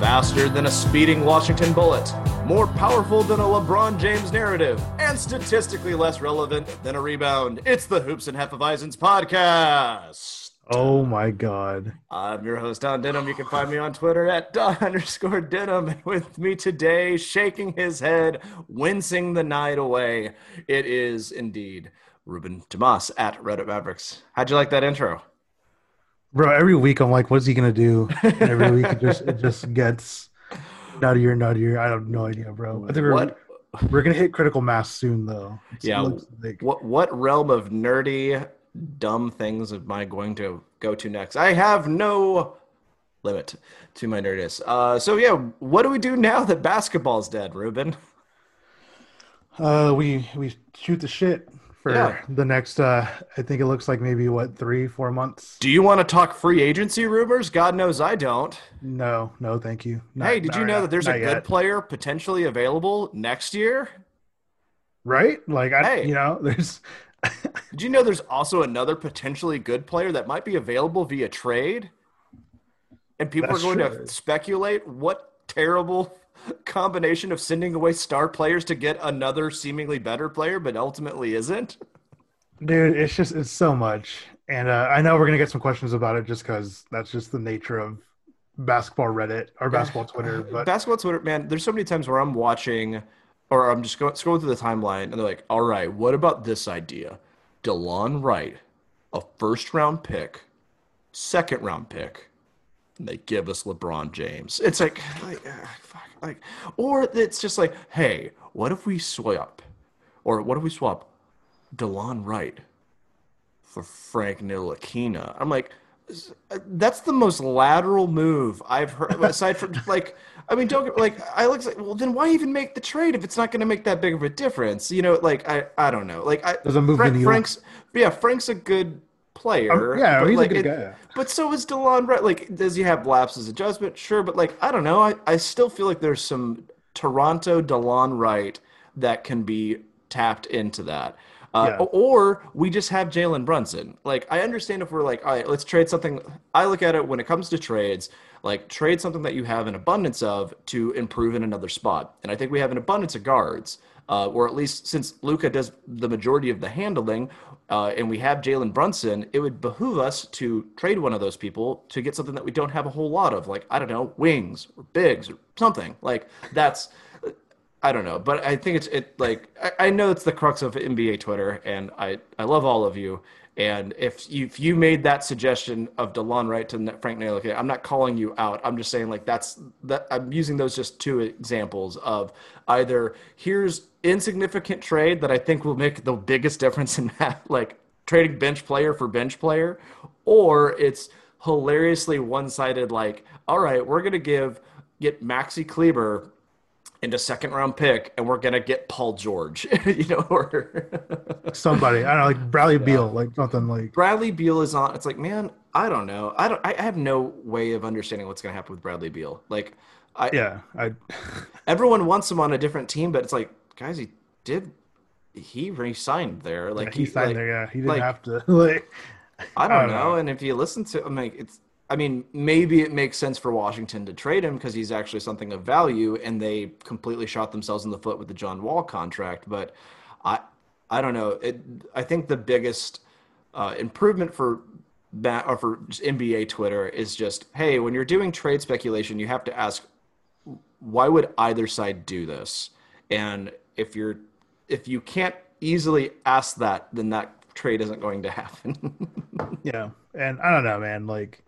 Faster than a speeding Washington bullet, more powerful than a LeBron James narrative, and statistically less relevant than a rebound. It's the Hoops and Hefeweizens podcast. Oh my god. I'm your host, Don Denham. You can find me on Twitter at Don underscore Denham. With me today, shaking his head, wincing the night away, it is indeed Ruben Tomas at Reddit Mavericks. How'd you like that intro? Bro, every week I'm like, what's he gonna do? And every week it just it just gets nuttier, and nuttier. I have no idea, bro. I think we're What we're gonna hit critical mass soon though. It Yeah. like- what what realm of nerdy dumb things am I going to go to next? I have no limit to my nerdiness. Uh, so yeah, what do we do now that basketball's dead, Ruben? Uh we we shoot the shit for Yeah. the next uh I think it looks like maybe what three, four months. Do you want to talk free agency rumors? God knows I don't. No, no, thank you. Not- hey, did you know yet. that there's a Not good player potentially available next year? right? Like I Hey. you know, there's Did you know there's also another potentially good player that might be available via trade? And people That's are going true. to speculate what terrible combination of sending away star players to get another seemingly better player, but ultimately isn't. dude, it's just it's so much. And uh, I know we're gonna get some questions about it just because that's just the nature of basketball Reddit or basketball Twitter. But Basketball Twitter, man, there's so many times where I'm watching or I'm just going, scrolling through the timeline and they're like, all right, what about this idea? Delon Wright, a first round pick, second round pick, and they give us LeBron James. It's like, like, ah, fuck, like, or it's just like, hey, what if we swap, or what if we swap Delon Wright for Frank Ntilikina? I'm like, that's the most lateral move I've heard. Aside from like, I mean, don't get like I look like, well, then why even make the trade if it's not going to make that big of a difference? You know, like I, I don't know. Like I Doesn't move the Frank. Frank's, yeah, Frank's a good player. Um, yeah, but, he's a good it- guy. But so is Delon Wright. Like, does he have lapses of judgment? Sure, but like, I don't know. I, I still feel like there's some Toronto Delon Wright that can be tapped into that. Uh, Yeah. Or we just have Jalen Brunson. Like, I understand if we're like, all right, let's trade something. I look at it when it comes to trades, like trade something that you have an abundance of to improve in another spot. And I think we have an abundance of guards, uh, or at least since Luka does the majority of the handling, uh, and we have Jalen Brunson, it would behoove us to trade one of those people to get something that we don't have a whole lot of, like I don't know, wings or bigs or something. Like that's I don't know, but I think it's it like I, I know it's the crux of NBA Twitter, and I I love all of you. And if you, if you made that suggestion of Delon Wright to Frank Ntilikina, I'm not calling you out. I'm just saying like that's that I'm using those just two examples of either here's insignificant trade that I think will make the biggest difference in that like trading bench player for bench player, or it's hilariously one-sided like all right, we're gonna give get Maxi Kleber into second round pick and we're gonna get Paul George, you know, or somebody I don't know, like Bradley Beal, like something like Bradley Beal is on. It's like, man, I don't know. I don't. I have no way of understanding what's gonna happen with Bradley Beal. Like, I yeah. I everyone wants him on a different team, but it's like, guys, he did. He re-signed there. Like he signed like, there. Yeah, he didn't like, have to. Like I don't, don't know. know. And if you listen to, I'm like, it's. I mean, maybe it makes sense for Washington to trade him because he's actually something of value, and they completely shot themselves in the foot with the John Wall contract. But I, I don't know. It. I think the biggest uh, improvement for that or for NBA Twitter is just, hey, when you're doing trade speculation, you have to ask, why would either side do this? And if you're if you can't easily ask that, then that trade isn't going to happen. yeah, and I don't know, man. Like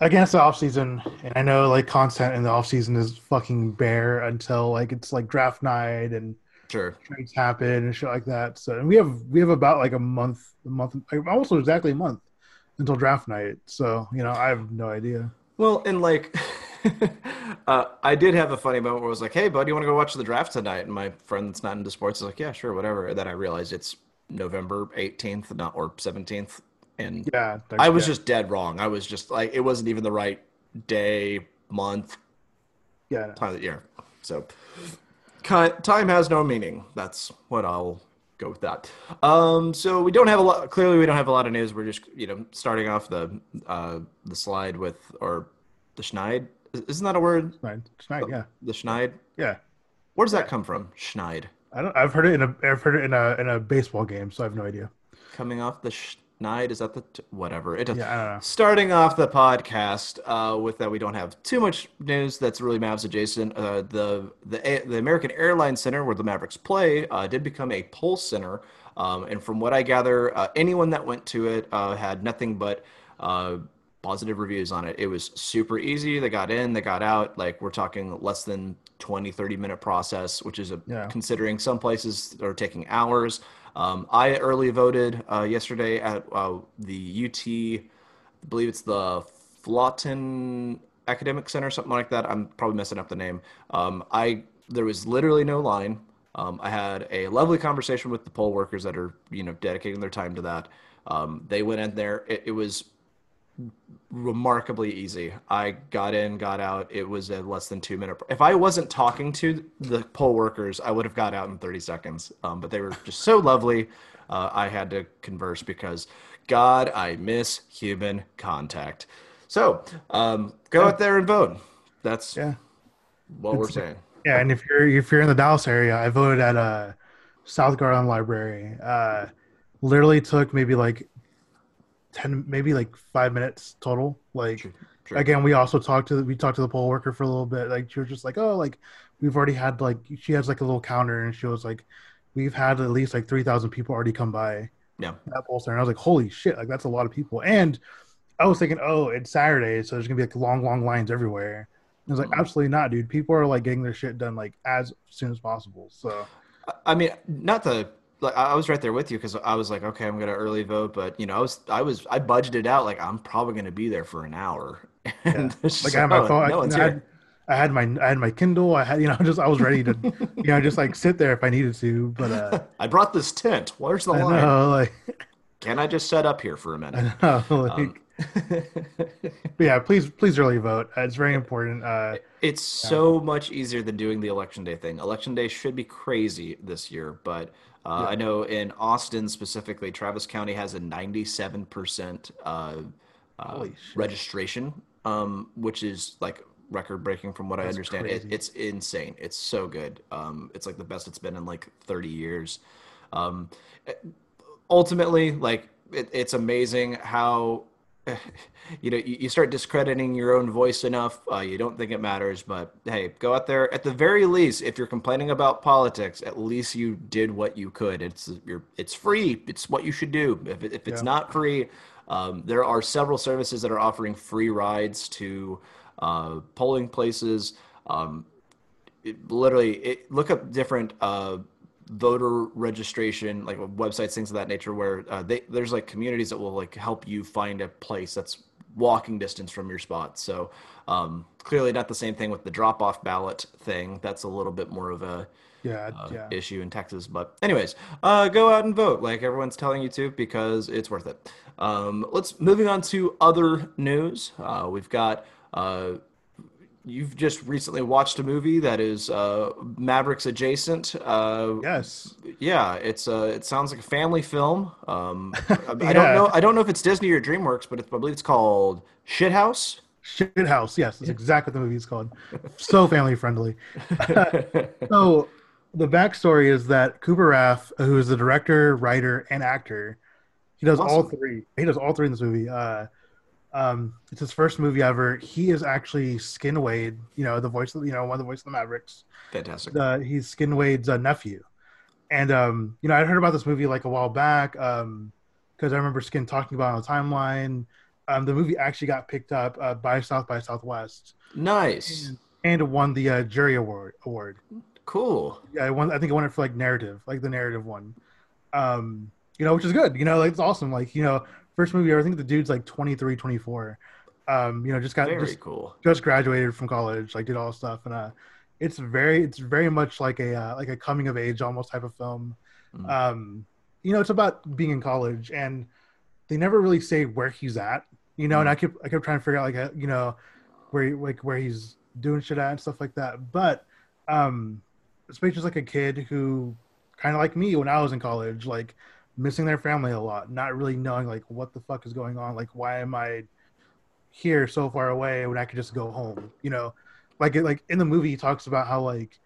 against the off season, and I know like content in the off season is fucking bare until like it's like draft night and sure trades happen and shit like that. So and we have we have about like a month, a month, almost exactly a month until draft night. So you know, I have no idea. Well, and like. uh, I did have a funny moment where I was like, "Hey, bud, you want to go watch the draft tonight?" And my friend that's not into sports is like, "Yeah, sure, whatever." And then I realized it's November 18th, not or 17th, and yeah, I was yeah. just dead wrong. I was just like, it wasn't even the right day, month, yeah, time of the year. So time has no meaning. That's what I'll go with that. Um, so we don't have a lot. Clearly, we don't have a lot of news. We're just you know starting off the uh, the slide with or the schneid. Isn't that a word? Schneid, schneid yeah. The schneid. Yeah. Where does that come from? Schneid. I don't. I've heard it in a. I've heard it in a in a baseball game, so I have no idea. Coming off the Schneid, is that the t- whatever? It yeah, I don't know. Starting off the podcast uh, with that, we don't have too much news that's really Mavs adjacent. Uh, the the the American Airlines Center, where the Mavericks play, uh, did become a Poll Center, um, and from what I gather, uh, anyone that went to it uh, had nothing but uh, positive reviews on it. It was super easy. They got in, they got out. Like we're talking less than 20, 30 minute process, which is a, yeah. considering some places are taking hours. Um, I early voted uh, yesterday at uh, the UT, I believe it's the Flotten Academic Center, something like that. I'm probably messing up the name. Um, I there was literally no line. Um, I had a lovely conversation with the poll workers that are you know dedicating their time to that. Um, they went in there. It, it was remarkably easy. I got in, got out. It was a less than two minute. If I wasn't talking to the poll workers, I would have got out in 30 seconds. Um, but they were just so lovely. Uh, I had to converse because, God, I miss human contact. So um, go out there and vote. That's yeah. what it's, we're saying. Yeah, and if you're if you're in the Dallas area, I voted at a uh, South Garland Library. Uh, literally took maybe like 10 maybe like five minutes total like sure, sure. again we also talked to we talked to the poll worker for a little bit like she was just like oh like we've already had like she has like a little counter and she was like we've had at least like 3000 people already come by yeah that poll center and i was like holy shit like that's a lot of people and i was thinking oh it's saturday so there's gonna be like long long lines everywhere I was like, mm-hmm. absolutely not, dude. People are like getting their shit done like as soon as possible. So, I mean, not the like I was right there with you because I was like, okay, I'm gonna early vote, but you know, I was I was I budgeted out like I'm probably gonna be there for an hour. And yeah. like I had my phone, no I, had, I, had, my I had my Kindle, I had you know just I was ready to you know just like sit there if I needed to. But uh, I brought this tent. Where's the I line? Know, like, Can I just set up here for a minute? Know, like, um, yeah, please please early vote. Uh, it's very important. Uh, it's so much easier than doing the election day thing. Election day should be crazy this year, but uh, yeah. I know in Austin specifically, Travis County has a 97% uh, uh, registration, um, which is like record breaking from what That's I understand. It, it's insane. It's so good. Um, it's like the best it's been in like 30 years. Um, ultimately, like it, it's amazing how you know, you, you, start discrediting your own voice enough, uh, you don't think it matters. But hey, go out there. At the very least, if you're complaining about politics, at least you did what you could. It's you're, it's free. It's what you should do. If, if it's yeah. not free, um, there are several services that are offering free rides to uh, polling places. Um, it, literally, it, look up different. Uh, voter registration like websites things of that nature where uh, they, there's like communities that will like help you find a place that's walking distance from your spot. So um, clearly not the same thing with the drop off ballot thing. That's a little bit more of a yeah, uh, yeah. issue in texas. But anyways uh, go out and vote like everyone's telling you to because it's worth it. Um, let's moving on to other news. Uh, we've got uh, you've just recently watched a movie that is uh, Mavericks adjacent. Uh, yes. Yeah, it's uh, it sounds like a family film. Um, I, yeah. I, don't know. I don't know if it's Disney or DreamWorks, but I believe it's called Shithouse. Shithouse. Yes, that's exactly what the movie is called. so family friendly. so the backstory is that Cooper Raiff, who is the director, writer, and actor, he does awesome. all three. He does all three in this movie. Uh, Um, it's his first movie ever. He is actually Skin Wade, you know, the voice of you know one of the voice of the Mavericks. Fantastic. Uh, he's Skin Wade's uh, nephew, and um, you know I heard about this movie like a while back um, because I remember Skin talking about it on the timeline. Um, the movie actually got picked up uh, by South by Southwest nice. and won the uh, jury award. Award. Cool. Yeah, I won. I think I won it for like narrative, like the narrative one. Um, you know, which is good. You know, like it's awesome. Like you know, first movie. ever. I think the dude's like 23, 24. Um, you know, just got Very just cool. just graduated from college, like did all stuff, and uh, it's very it's very much like a uh, like a coming of age almost type of film. Mhm. Um, you know, it's about being in college, and they never really say where he's at. You know, and I kept I kept trying to figure out like uh, you know where he- like where he's doing shit at and stuff like that. But um, basically just like a kid who kind of like me when I was in college, like missing their family a lot, not really knowing like what the fuck is going on, like why am I here so far away when I could just go home, you know? Like like in the movie, he talks about how like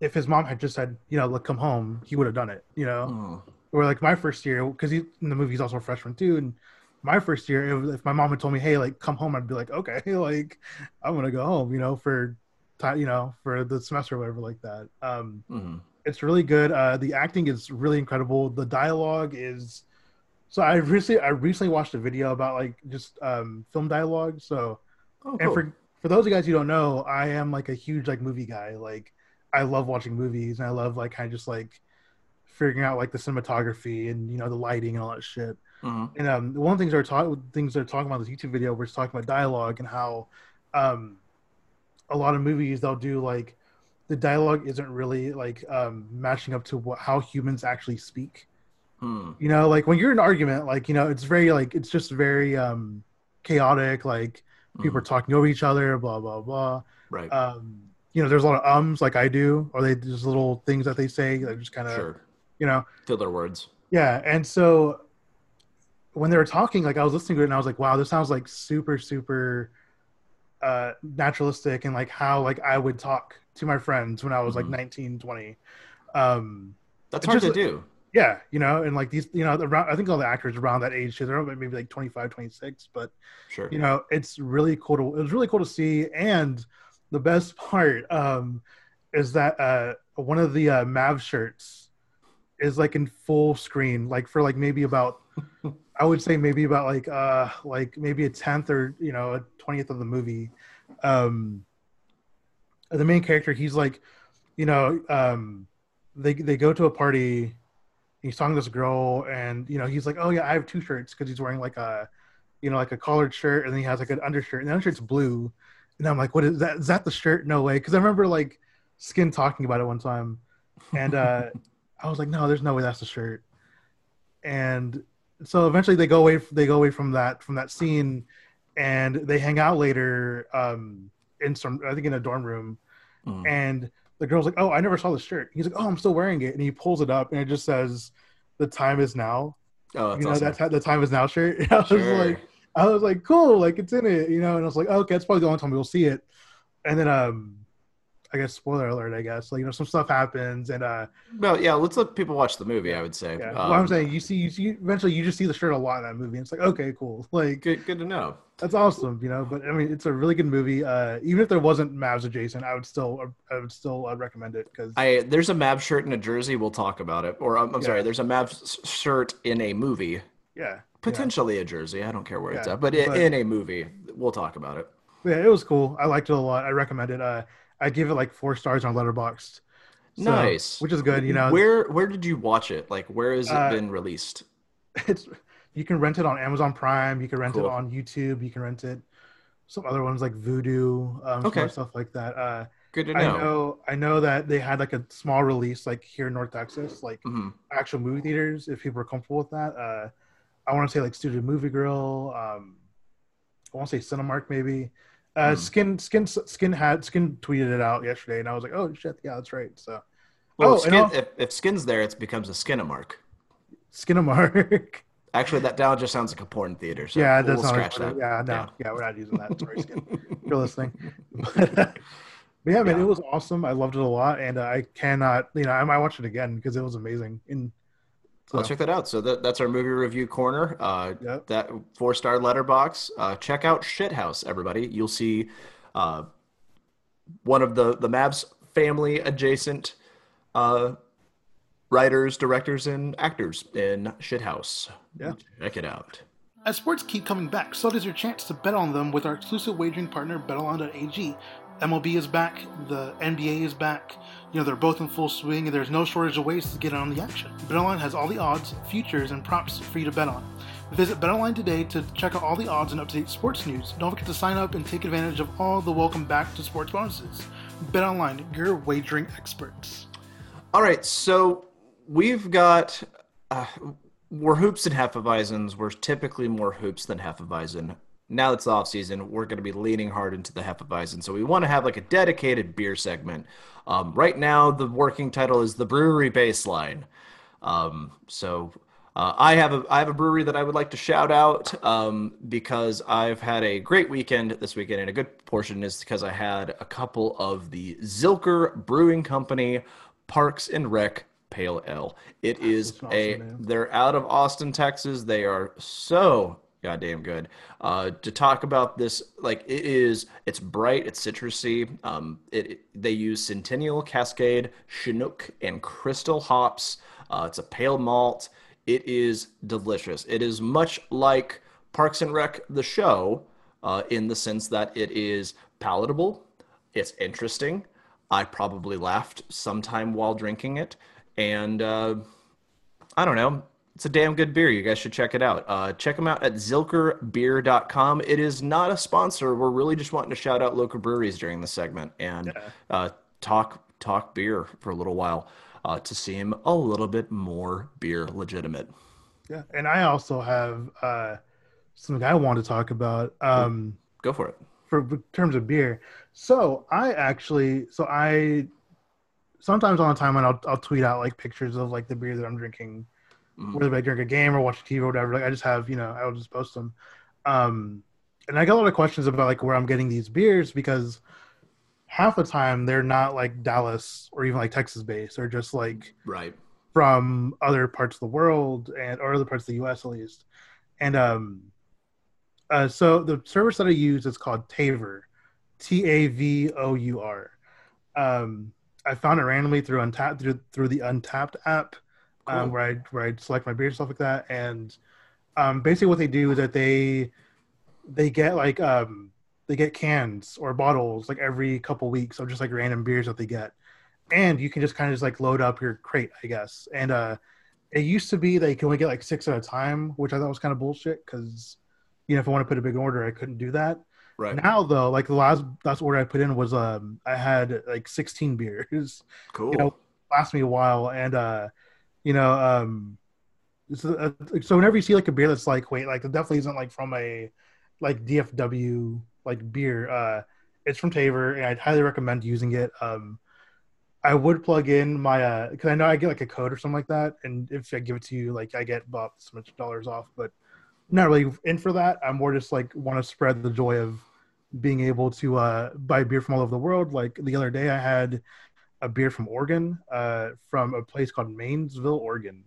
if his mom had just said, you know, look, come home, he would have done it, you know? Mm. Or like my first year, because he in the movie he's also a freshman too, and my first year, if, if my mom had told me, hey, like come home, I'd be like, okay, like I'm gonna go home, you know, for time, you know, for the semester or whatever like that. Um, Mhm. It's really good. Uh, the acting is really incredible. The dialogue is. So I recently I recently watched a video about like just um, film dialogue. So Oh, and for for those of you guys who don't know, I am like a huge like movie guy. Like I love watching movies and I love like kind of just like figuring out like the cinematography and you know the lighting and all that shit. Mhm. And um, one of the things they're talking things they're talking about in this YouTube video was talking about dialogue and how um, a lot of movies they'll do like the dialogue isn't really like um, matching up to what how humans actually speak. Hmm. You know, like when you're in an argument, like you know, it's very like it's just very um, chaotic. Like people are Mhm. talking over each other, blah blah blah. Right. Um, you know, there's a lot of ums like I do, or they just little things that they say that just kind of sure. you know Filler words. yeah, and so when they were talking, like I was listening to it and I was like, wow, this sounds like super, super uh naturalistic and like how like I would talk to my friends when I was Mhm. like 19, 20. Um That's hard just to do. yeah, you know, and like these, you know, around, I think all the actors around that age, too, they're maybe like 25, 26, but Sure. you know, it's really cool to, it was really cool to see. And the best part um, is that uh, one of the uh, Mav shirts is like in full screen, like for like maybe about, I would say maybe about like, uh, like maybe a tenth or, you know, a 20th of the movie. Um, the main character, he's like, you know, um, they, they go to a party he's talking to this girl and you know he's like oh yeah i have two shirts because he's wearing like a you know like a collared shirt and then he has like an undershirt and the undershirt's blue. And i'm like what is that is that the shirt? No way. Because i remember like skin talking about it one time and uh i was like no there's no way that's the shirt. And so eventually they go away they go away from that from that scene and they hang out later um in some i think in a dorm room Mhm. and the girl's like, "Oh, I never saw the shirt." He's like, "Oh, I'm still wearing it," and he pulls it up, and it just says, "The time is now." Oh, that's you know, awesome. that's how the time is now shirt. And I was Sure. like, I was like, "Cool, like it's in it," you know. And I was like, "Okay, it's probably the only time we'll see it." And then, um, I guess spoiler alert. I guess like you know some stuff happens, and uh, Well, yeah. Let's let people watch the movie. I would say. yeah. Um, what I'm saying, you see, you see, eventually you just see the shirt a lot in that movie. And it's like, okay, cool, like Good. Good to know. That's awesome, you know. But I mean, it's a really good movie. Uh, even if there wasn't Mavs adjacent, I would still, I would still uh, recommend it because I there's a Mavs shirt in a jersey. We'll talk about it. Or I'm, I'm Yeah. sorry. There's a Mavs shirt in a movie. yeah, Potentially a jersey. I don't care where it's at, but, but- in a movie, we'll talk about it. Yeah, it was cool. I liked it a lot. I recommend it. Uh, I give it like four stars on Letterboxd. So- nice. which is good. You know, where where did you watch it? Like, where has it Uh, been released? it's you can rent it on Amazon Prime. You can rent Cool. it on YouTube. You can rent it some other ones like Vudu, um, Okay. stuff like that. Uh, Good to know. I know. I know that they had like a small release like here in North Texas, like Mhm. actual movie theaters. If people are comfortable with that, uh, I want to say like Studio Movie Grill. Um, I want to say Cinemark maybe. Uh, Hmm. Skin Skin Skin had Skin tweeted it out yesterday, and I was like, oh shit, yeah, that's right. So Well, Oh, if, skin, if, if skin's there, it becomes a skinamark. Skinamark. Actually, that now just sounds like a porn theater. So yeah, we'll, that's we'll not scratch that. Yeah, no, Yeah. yeah. we're not using that. Sorry, Skin. You're listening. But, uh, but yeah, man, Yeah. it was awesome. I loved it a lot, and uh, I cannot, you know, I might watch it again because it was amazing. And I'll check that out. So that, that's our movie review corner. Uh, Yep. That four star Letterboxd. Uh, check out Shithouse, everybody. You'll see uh, one of the the Mavs family adjacent uh, writers, directors, and actors in Shithouse. Yeah. check it out. As sports keep coming back, so does your chance to bet on them with our exclusive wagering partner, BetOnline.ag. MLB is back, the NBA is back. You know, they're both in full swing, and there's no shortage of ways to get on the action. BetOnline has all the odds, futures, and props for you to bet on. Visit BetOnline today to check out all the odds and up-to-date sports news. Don't forget to sign up and take advantage of all the welcome back to sports bonuses. BetOnline, your wagering experts. All right, so we've got uh, we're hoops and hefeweizens. We're typically more hoops than hefeweizen. Now it's the off season, we're going to be leaning hard into the hefeweizen. So we want to have like a dedicated beer segment. Um, right now, the working title is the brewery baseline. Um, so uh, I have a I have a brewery that I would like to shout out um, because I've had a great weekend this weekend, and a good portion is because I had a couple of the Zilker Brewing Company Parks and Rec Pale Ale. It is awesome, a man. they're out of Austin, Texas. They are so goddamn good. Uh, to talk about this, like it is, it's bright, it's citrusy. Um, it, it- they use Centennial, Cascade, Chinook, and Crystal hops. Uh, it's a pale malt. It is delicious. It is much like Parks and Rec, the show, uh, in the sense that it is palatable. It's interesting. I probably laughed sometime while drinking it, and uh, I don't know. It's a damn good beer. You guys should check it out. Uh, check them out at zilkerbeer.com. It is not a sponsor. We're really just wanting to shout out local breweries during the segment and uh, talk talk beer for a little while uh, to seem a little bit more beer legitimate. Yeah, and I also have uh, something I want to talk about um, Go for it. for terms of beer. So I actually, so I sometimes on the timeline I'll, I'll tweet out like pictures of like the beer that I'm drinking, Mhm. whether I drink a game or watch TV or whatever. Like I just have, you know, I'll just post them. Um, and I got a lot of questions about like where I'm getting these beers because half the time they're not like Dallas or even like Texas based. They're just like Right. from other parts of the world and or other parts of the US at least. And um uh so the service that I use is called Tavour. T A V O U R. Um I found it randomly through Untappd through through the Untappd app um, where I where I select my beer and stuff like that. And um basically what they do is that they they get like um they get cans or bottles like every couple weeks of just like random beers that they get and you can just kind of just like load up your crate, I guess. And uh, it used to be that you can only get like six at a time, which I thought was kind of bullshit because you know if I want to put a big order, I couldn't do that. Right. Now though, like the last last order I put in was um I had like 16 beers, cool. you know, last me a while, and uh, you know um, so, uh, so whenever you see like a beer that's like wait like it definitely isn't like from a like DFW like beer, uh, it's from Tavour, and I'd highly recommend using it. Um, I would plug in my uh because I know I get like a code or something like that, and if I give it to you, like I get about so much dollars off. But I'm not really in for that. I'm more just like want to spread the joy of being able to uh buy beer from all over the world. Like the other day, I had a beer from Oregon, uh, from a place called Mainsville, Oregon,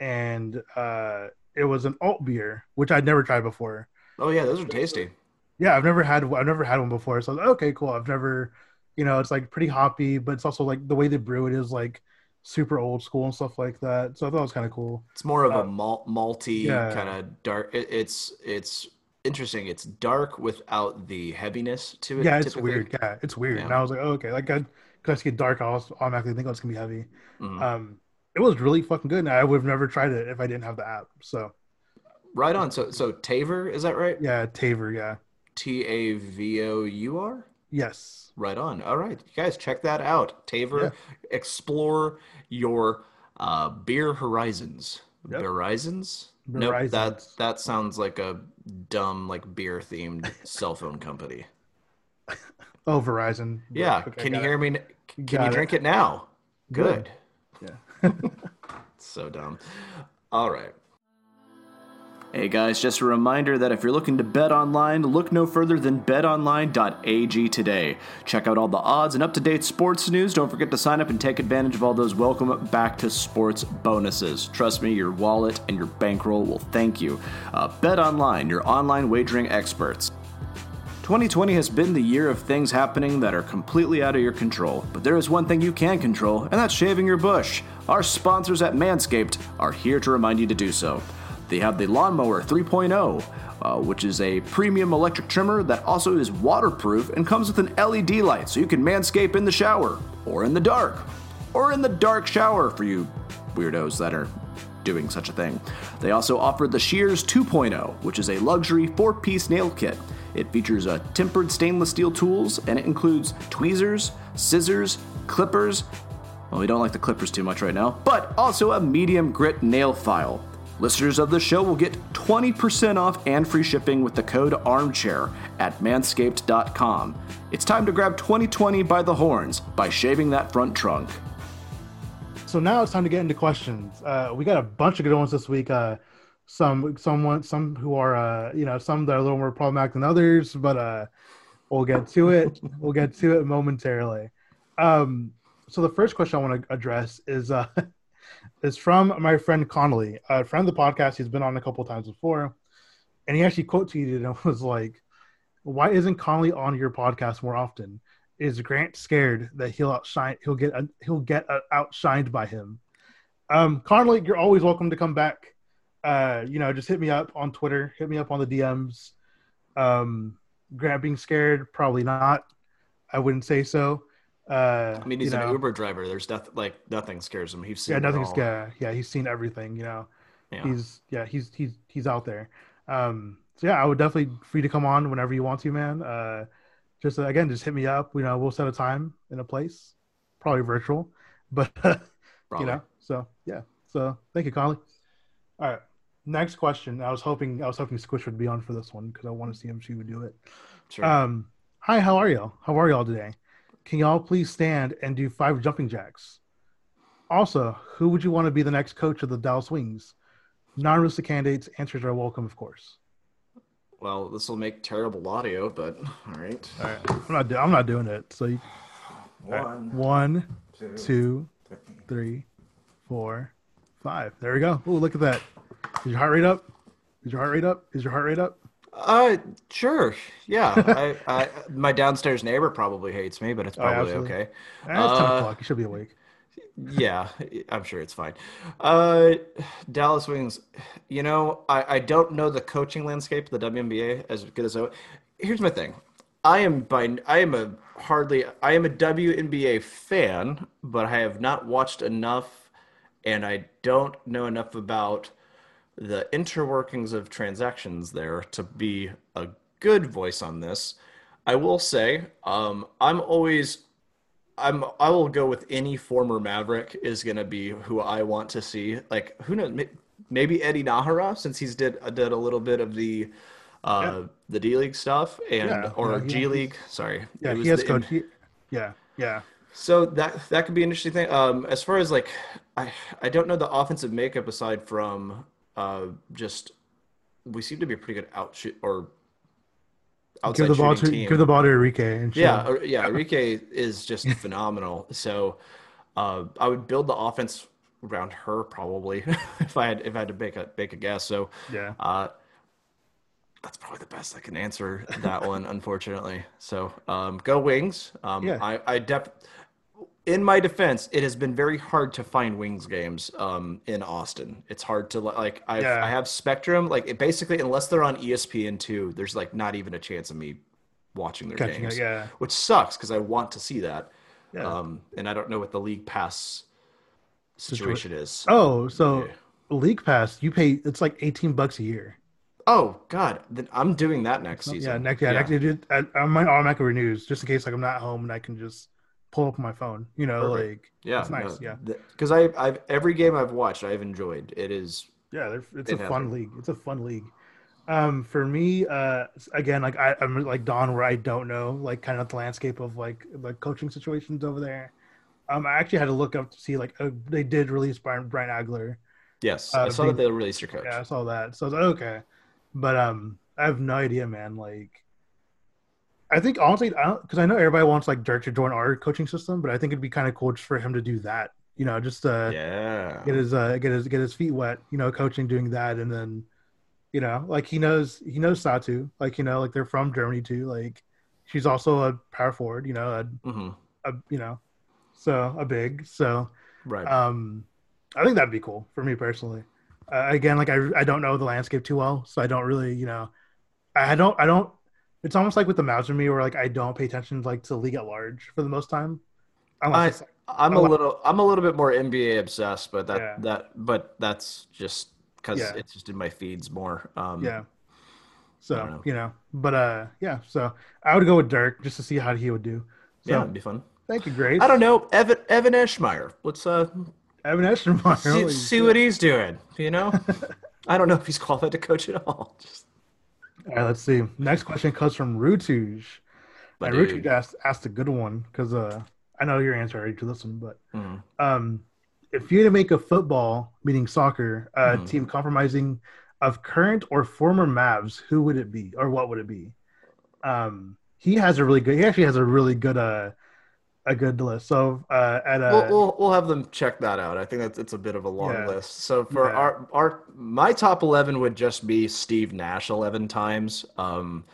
and uh, it was an alt beer, which I'd never tried before. oh yeah, those are tasty. Yeah, I've never had I've never had one before. So like, okay, cool. I've never, you know, it's like pretty hoppy, but it's also like the way they brew it is like super old school and stuff like that. So I thought it was kind of cool. It's more of a Um, malt, malty yeah. kind of dark. It, it's it's interesting. It's dark without the heaviness to it. Yeah, it's typically. weird. Yeah, it's weird. Yeah. And I was like, oh, okay, like I because I get dark, I was automatically think oh, it's gonna be heavy. Mhm. Um, it was really fucking good. And I would have never tried it if I didn't have the app. So Right on. So so Tavour, is that right? yeah, Tavour. Yeah, T A V O U R. yes, Right on. All right, you guys, check that out. Tavour, Yeah. explore your uh, beer horizons. Yep. Horizons? Nope, that that sounds like a dumb like beer themed cell phone company. Oh, Verizon. Yeah, Okay, can you hear it. me? Can Got you it. drink it now? Good. Good. Yeah. So dumb. All right. Hey guys, just a reminder that if you're looking to bet online, look no further than betonline.ag today. Check out all the odds and up to date sports news. Don't forget to sign up and take advantage of all those welcome back to sports bonuses. Trust me, your wallet and your bankroll will thank you. Uh, your online wagering experts. 2020 has been the year of things happening that are completely out of your control, but there is one thing you can control, and that's shaving your bush. Our sponsors at Manscaped are here to remind you to do so. They have the Lawnmower 3.0, uh, which is a premium electric trimmer that also is waterproof and comes with an LED light so you can manscape in the shower, or in the dark, or in the dark shower for you weirdos that are doing such a thing. They also offer the Shears 2.0, which is a luxury four piece nail kit. It features a tempered stainless steel tools and it includes tweezers, scissors, clippers. Well, we don't like the clippers too much right now, but also a medium grit nail file. Listeners of the show will get 20% off and free shipping with the code armchair at manscaped.com. It's time to grab 2020 by the horns by shaving that front trunk. So now it's time to get into questions. Uh, we got a bunch of good ones this week. Uh, some, someone, some who are, uh, you know, some that are a little more problematic than others, but uh, we'll get to it. we'll get to it momentarily. Um, so the first question I want to address is uh, is from my friend Connolly, a friend of the podcast. He's been on a couple times before, and he actually quote tweeted and was like, "Why isn't Connolly on your podcast more often? Is Grant scared that he'll outshine? He'll get a, he'll get outshined by him." Um, Connolly, you're always welcome to come back. Uh, you know, just hit me up on Twitter, hit me up on the DMs. Um, Grant being scared, probably not. I wouldn't say so. Uh, I mean, he's you know, an Uber driver. There's nothing like nothing scares him. He's seen yeah, nothing's yeah, yeah. He's seen everything. You know, Yeah. he's yeah, he's he's he's out there. Um, so yeah, I would definitely free to come on whenever you want to, man. Uh, just uh, again, just hit me up. You know, we'll set a time and a place, probably virtual, but you know. So yeah, so thank you, Conley. All right, next question. I was hoping I was hoping Squish would be on for this one because I want to see if she would do it. Sure. Um, hi, how are y'all? How are y'all today? Can y'all please stand and do five jumping jacks? Also, who would you want to be the next coach of the Dallas Wings? Non-realistic candidates. Answers are welcome, of course. well, this will make terrible audio, but all right. All right, I'm not. Do- I'm not doing it. So, you, all right. one, two, three, four, five. There we go. Oh, look at that. Is your heart rate up? Is your heart rate up? Is your heart rate up? Uh, sure. Yeah. I, I, my downstairs neighbor probably hates me, but it's Oh, probably absolutely. okay. Eh, it's ten Uh, o'clock. You should be awake. Yeah, I'm sure it's fine. Uh, Dallas Wings. You know, I, I don't know the coaching landscape of the WNBA as good as I. Here's my thing. I am by I am a hardly I am a WNBA fan, but I have not watched enough, and I don't know enough about the interworkings of transactions there to be a good voice on this. I will say, um, I'm always I'm I will go with any former Maverick is gonna be who I want to see. Like who knows? Maybe Eddie Najera since he's did did a little bit of the uh the D League stuff and Yeah, or yeah, G League. Sorry, Yeah, he has the- coach. He, yeah, yeah. So that that could be an interesting thing. Um, as far as like, I I don't know the offensive makeup aside from uh just we seem to be a pretty good outshoot or outside Give the ball to team. give the ball to Arike. And chill. Yeah, yeah. Arike is just phenomenal. So uh, I would build the offense around her probably if I had if I had to make a make a guess. So yeah. uh, that's probably the best I can answer that one, unfortunately. So um, go Wings. Um, Yeah. I I def in my defense, it has been very hard to find Wings games um, in Austin. It's hard to like I've, Yeah. I have Spectrum. Like it basically, unless they're on ESPN two, there's like not even a chance of me watching their Catching games it, yeah. which sucks because I want to see that. Yeah. Um, and I don't know what the league pass situation is. Oh, so Yeah. League Pass, you pay it's like eighteen bucks a year. Oh God, then I'm doing that next season. Yeah, next yeah, next it, I, I might automatically renews just in case like I'm not home and I can just pull up my phone. You know, Perfect. like yeah, it's nice. yeah, Because I, I've every game I've watched, I've enjoyed. It is yeah, they're, it's It a fun league. It's a fun league. Um, for me, uh, again, like I, I'm like Don, where I don't know like kind of the landscape of like the coaching situations over there. Um, I actually had to look up to see like uh, they did release Brian Brian Agler Yes, Uh, I saw being- that they released your coach. Yeah, I saw that. So I was like, okay, but um, I have no idea, man. Like, I think honestly, because I know everybody wants like Dirk to join our coaching system, but I think it'd be kind of cool just for him to do that. You know, just uh, yeah. get his uh, get his get his feet wet. You know, coaching doing that, and then, you know, like he knows he knows Satou. Like you know, like they're from Germany too. Like she's also a power forward. You know, a, hmm a you know, so a big so. Right. Um, I think that'd be cool for me personally. Uh, again, like I, I don't know the landscape too well, so I don't really, you know, I don't, I don't. It's almost like with the Mavs for me, where like I don't pay attention like to league at large for the most time. I, i'm a little I'm a little bit more NBA obsessed, but that Yeah. that but that's just because Yeah. it's just in my feeds more. Um, yeah. So know. you know, but uh, yeah. So I would go with Dirk just to see how he would do. So yeah, it'd be fun. thank you, Grace. I don't know Evan Evan Eschmeyer. Let's uh Evan Eschenmeyer. see, see what he's doing. You know, I don't know if he's qualified to coach at all. Just, All right, let's see. Next question comes from Rutuj. My And. Rutuj asked asked a good one because uh, I know your answer already to this one, but Mhm. um, if you had to make a football, meaning soccer, uh, Mhm. team compromising of current or former Mavs, who would it be, or what would it be? Um, he has a really good. He actually has a really good uh, a good list. So uh, at a we'll, we'll we'll have them check that out. I think that's it's a bit of a long Yeah. list. So for Yeah. our our my top eleven would just be Steve Nash eleven times. Um,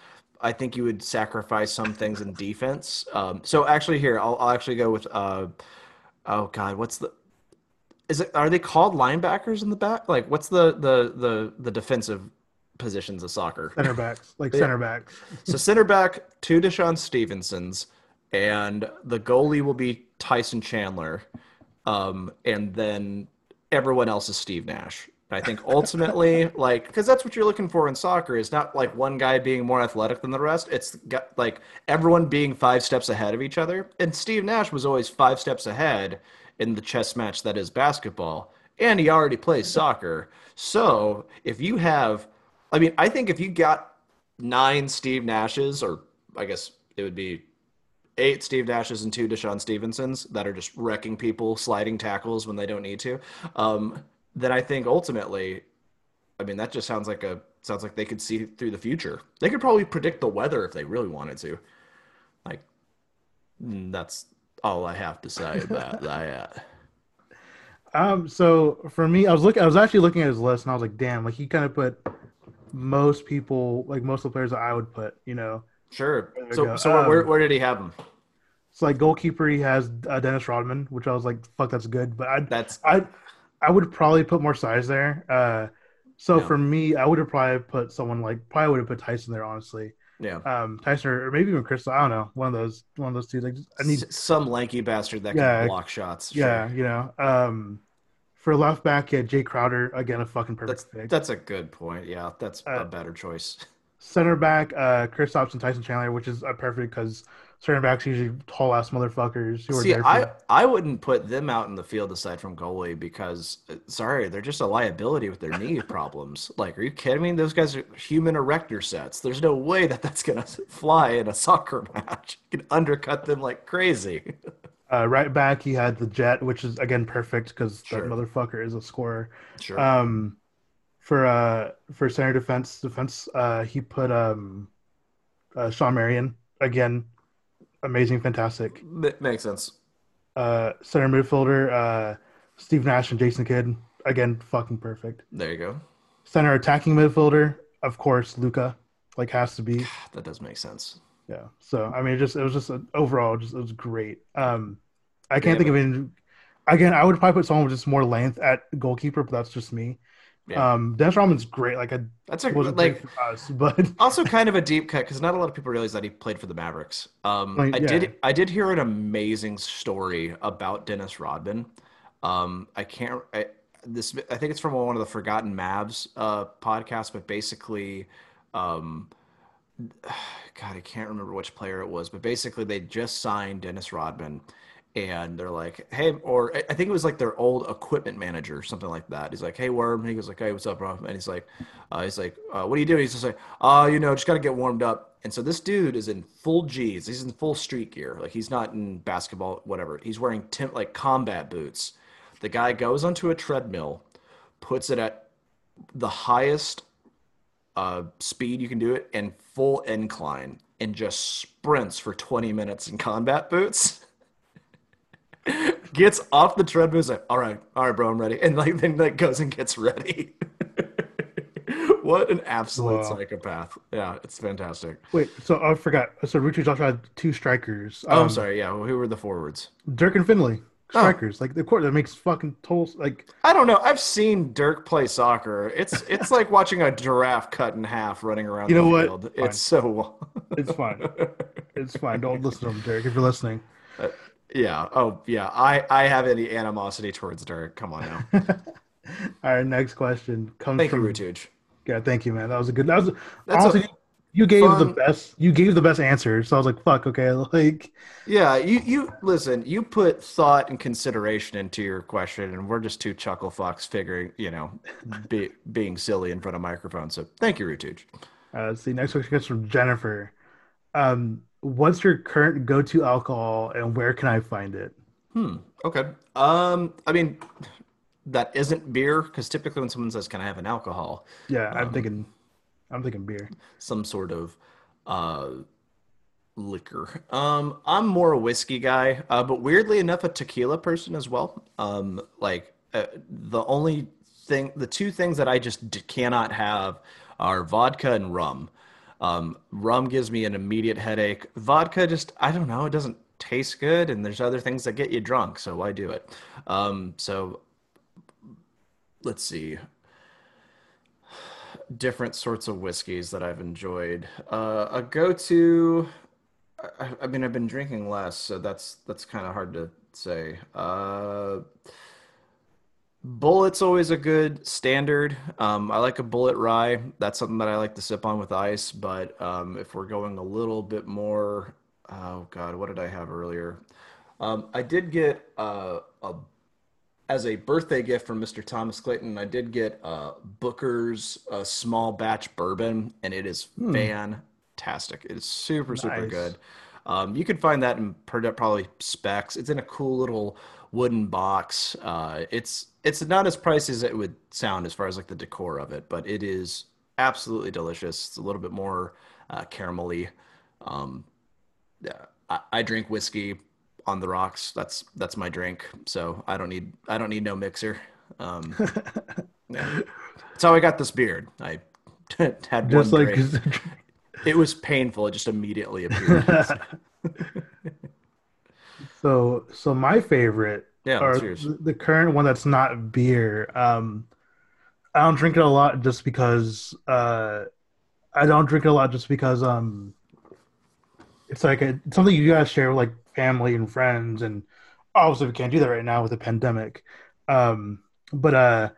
I think you would sacrifice some things in defense. Um, so actually, here I'll, I'll actually go with. Uh, oh God, what's the? Is it? Are they called linebackers in the back? Like, what's the the the the defensive positions of soccer? center backs, like Yeah. center backs. So center back, two DeShawn Stevensons, and the goalie will be Tyson Chandler, um, and then everyone else is Steve Nash. I think ultimately, like, because that's what you're looking for in soccer is not like one guy being more athletic than the rest. It's got like everyone being five steps ahead of each other. And Steve Nash was always five steps ahead in the chess match that is basketball, and he already plays soccer. So if you have, I mean, I think if you got nine Steve Nashes, or I guess it would be eight Steve Dashes and two DeShawn Stevensons that are just wrecking people, sliding tackles when they don't need to, um, then I think ultimately, I mean, that just sounds like a sounds like they could see through the future. They could probably predict the weather if they really wanted to. Like, mm, that's all I have to say about that. Um, so for me, I was looking. I was actually looking at his list, and I was like, "Damn!" Like he kind of put most people, like most of the players that I would put. You know, Sure. So, so where, where, Um, where did he have him? it's like goalkeeper. He has uh, Dennis Rodman, which I was like, "Fuck, that's good." But I, That's I, I would probably put more size there. Uh, so Yeah. for me, I would have probably put someone like probably would have put Tyson there, honestly. yeah. Um, Tyson or, maybe even Crystal. I don't know, one of those, one of those two. Like, just- I need, S- some lanky bastard that can block shots. Sure. yeah, you know. Um, for left back, yeah, Jae Crowder again, a fucking perfect That's pick. that's a good point. Yeah, that's Uh, a better choice. Center back, uh, Chris and Tyson Chandler, which is uh, perfect because center backs usually tall ass motherfuckers who are See, I I wouldn't put them out in the field aside from goalie because uh, sorry, they're just a liability with their knee problems. Like, are you kidding me? Those guys are human erector sets. There's no way that that's gonna fly in a soccer match. You can undercut them like crazy. uh, right back, he had the Jet, which is again perfect because Sure. that motherfucker is a scorer. Sure. Um, for uh for center defense defense, uh, he put um, uh, Shawn Marion again, amazing, fantastic. Ma- makes sense. Uh, center midfielder, uh, Steve Nash and Jason Kidd again, fucking perfect. There you go. Center attacking midfielder, of course, Luka, like has to be. That does make sense. Yeah. So I mean, it just it was just a, overall, just it was great. Um, I can't Yeah, think of any. Again, I would probably put someone with just more length at goalkeeper, but that's just me. Yeah. Um, Dennis Rodman's great. Like I That's a wasn't like for us, but also kind of a deep cut because not a lot of people realize that he played for the Mavericks. Um, Like, I yeah. did I did hear an amazing story about Dennis Rodman. Um, I can't I, this I think it's from one of the Forgotten Mavs uh, podcasts, but basically, um, God, I can't remember which player it was, but basically they just signed Dennis Rodman. And they're like, hey, or I think it was like their old equipment manager, something like that. He's like, hey, Worm. He goes like, hey, what's up, bro? And he's like, uh, he's like, uh, what are you doing? He's just like, uh, you know, just gotta get warmed up. And so this dude is in full G's. He's in full street gear. Like he's not in basketball, whatever. He's wearing tim- like combat boots. The guy goes onto a treadmill, puts it at the highest uh, speed you can do it and full incline and just sprints for 20 minutes in combat boots. gets off the treadmill, is like, all right, all right, bro, I'm ready. And like then like goes and gets ready. what an absolute Wow. psychopath. Yeah, it's fantastic. Wait, so I forgot. So Ruchi talked about two strikers. Oh, I'm Um, sorry. Yeah, who were the forwards? Dirk and Finley, Oh. strikers. Like the court that makes fucking total like I don't know. I've seen Dirk play soccer. It's it's like watching a giraffe cut in half running around You the know what? field. Fine. It's so it's fine. it's fine. Don't listen to him, Dirk, if you're listening. Yeah. Oh yeah. I I have any animosity towards Dirk. Come on now. All right, next question comes Thank you, from Rutuj. Yeah, thank you, man. That was a good. That was That's honestly, a you gave the best. You gave the best answer. So I was like, "Fuck, okay." Like, Yeah, you you listen. You put thought and consideration into your question, and we're just two chuckle fucks figuring, you know, be, being silly in front of microphones. So thank you, Rutuj. uh, let's see. Next question comes from Jennifer. Um, what's your current go-to alcohol, and where can I find it? Hmm. Okay. Um. I mean, that isn't beer because typically when someone says, "Can I have an alcohol?" Yeah, I'm Um, thinking, I'm thinking beer. some sort of uh liquor. Um I'm more a whiskey guy, uh but weirdly enough a tequila person as well. Um like uh, the only thing the two things that I just d- cannot have are vodka and rum. Um rum gives me an immediate headache. Vodka just I don't know, it doesn't taste good and there's other things that get you drunk, so why do it? Um so let's see different sorts of whiskeys that I've enjoyed. Uh, a go-to, I, I mean, I've been drinking less, so that's that's kind of hard to say. Uh, Bulleit's always a good standard. Um, I like a Bulleit Rye. That's something that I like to sip on with ice. But um, if we're going a little bit more, oh God, what did I have earlier? Um, I did get uh, a as a birthday gift from Mr. Thomas Clayton, I did get uh, Booker's uh, small batch bourbon, and it is Hmm. fantastic. It is super, super good. Um, you can find that in probably Spec's. It's in a cool little wooden box. Uh, it's it's not as pricey as it would sound as far as like the decor of it, but it is absolutely delicious. It's a little bit more uh, caramelly. Um, yeah, I, I drink whiskey on the rocks. That's that's my drink. So I don't need I don't need no mixer. Um, yeah. That's how I got this beard. I had Just one like. It was painful. It just immediately appeared. so. So my favorite Yeah, or the the current one that's not beer. Um, I don't drink it a lot just because. Uh, I don't drink it a lot just because. Um, it's like a, it's something you guys share with like family and friends, and obviously we can't do that right now with the pandemic. Um, but uh,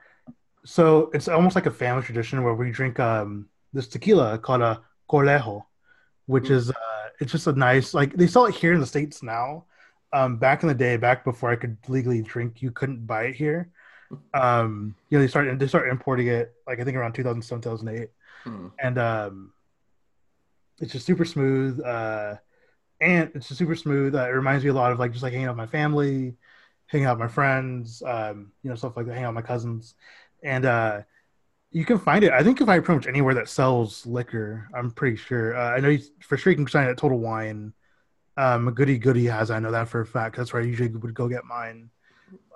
so it's almost like a family tradition where we drink um this tequila called a Corralejo, which Mm. is uh, it's just a nice like they sell it here in the states now. Um, back in the day, back before I could legally drink, you couldn't buy it here. Um, you know, they started they started importing it like I think around 2007, 2008 Hmm. and um, it's just super smooth. Uh, and it's just super smooth. Uh, it reminds me a lot of like just like hanging out with my family, hanging out with my friends, um, you know, stuff like that. Hanging out with my cousins, and uh, you can find it. I think if I pretty much anywhere that sells liquor. I'm pretty sure. Uh, I know you, for sure you can find it at Total Wine. Um, Goody Goody has. I know that for a fact. That's where I usually would go get mine.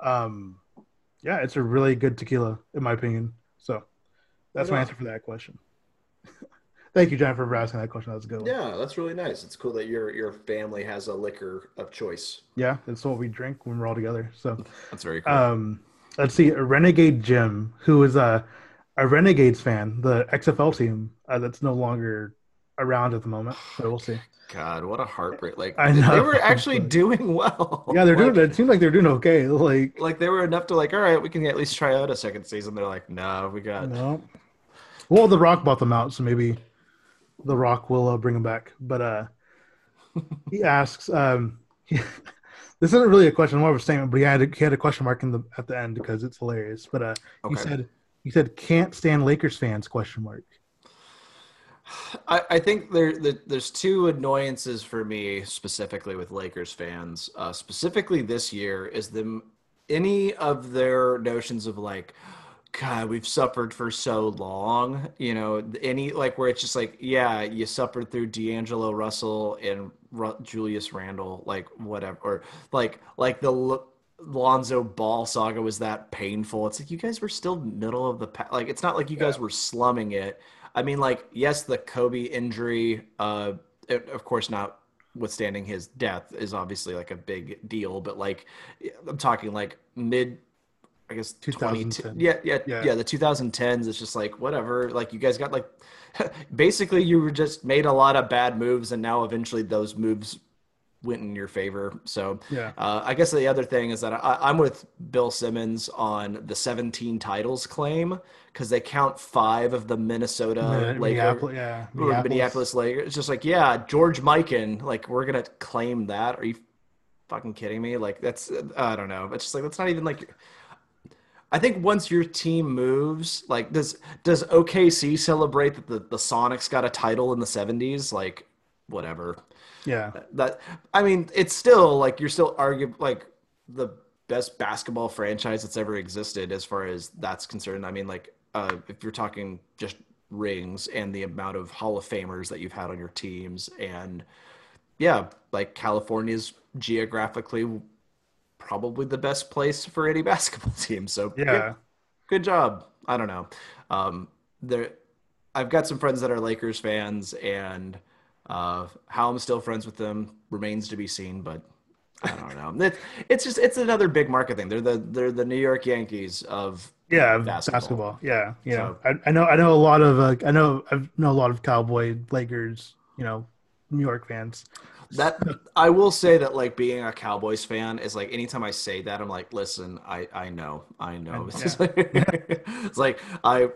Um, yeah, it's a really good tequila in my opinion. So that's my answer for that question. Thank you, Jennifer, for asking that question. That's good one. Yeah, that's really nice. It's cool that your your family has a liquor of choice. Yeah, that's what we drink when we're all together. So, That's very cool. um, let's see, a Renegade Jim, who is a a Renegades fan, the XFL team uh, that's no longer around at the moment. So we'll see. God, what a heartbreak! Like I they were actually doing well. Yeah, they're Like- doing. It seems like they're doing okay. Like, Like they were enough to like, all right, we can at least try out a second season. They're like, no, we got no. Well, The Rock bought them out, so maybe The Rock will uh, bring them back. But uh, he asks, um, this isn't really a question, more of a statement, but he had a, he had a question mark in the at the end because it's hilarious. But uh, he said he said can't stand Lakers fans question mark. I, I think there, there there's two annoyances for me specifically with Lakers fans. Uh, specifically this year is them any of their notions of like God, we've suffered for so long. You know, any like where it's just like, yeah, you suffered through D'Angelo Russell and Ru- Julius Randle, like whatever, or like like the L- Lonzo Ball saga was that painful. It's like you guys were still middle of the pa- like. It's not like you guys were slumming it. I mean, like yes, the Kobe injury, uh, it- of course, not withstanding his death is obviously like a big deal, but like I'm talking like mid I guess 2010. 2010. Yeah, yeah, Yeah. yeah, The 2010s, it's just like whatever. Like you guys got like, basically you were just made a lot of bad moves, and now eventually those moves went in your favor. So Yeah. uh, I guess the other thing is that I, I'm with Bill Simmons on the 17 titles claim because they count five of the Minnesota Min- Lakers. Minneapolis, yeah, or Minneapolis. Lakers. It's just like, yeah, George Mikan, like we're gonna claim that. Are you fucking kidding me? Like that's I don't know. It's just like that's not even like. I think once your team moves, like does does OKC celebrate that the, the Sonics got a title in the seventies? Like, whatever. Yeah, That I mean, it's still like you're still arguing like the best basketball franchise that's ever existed as far as that's concerned. I mean, like uh, if you're talking just rings and the amount of Hall of Famers that you've had on your teams, and yeah, like California's geographically probably the best place for any basketball team. So yeah, good job. I don't know. Um, there, I've got some friends that are Lakers fans, and uh, how I'm still friends with them remains to be seen. But I don't know. It's just it's another big market thing. They're the they're the New York Yankees of yeah. Basketball. Basketball. Yeah, you know, So- I, I know, I know a lot of, uh, I know, I know a lot of Cowboy, Lakers, you know, New York fans. that. I will say that like being a Cowboys fan is like anytime I say that I'm like, listen, I I know, I know. It's, just like, it's like I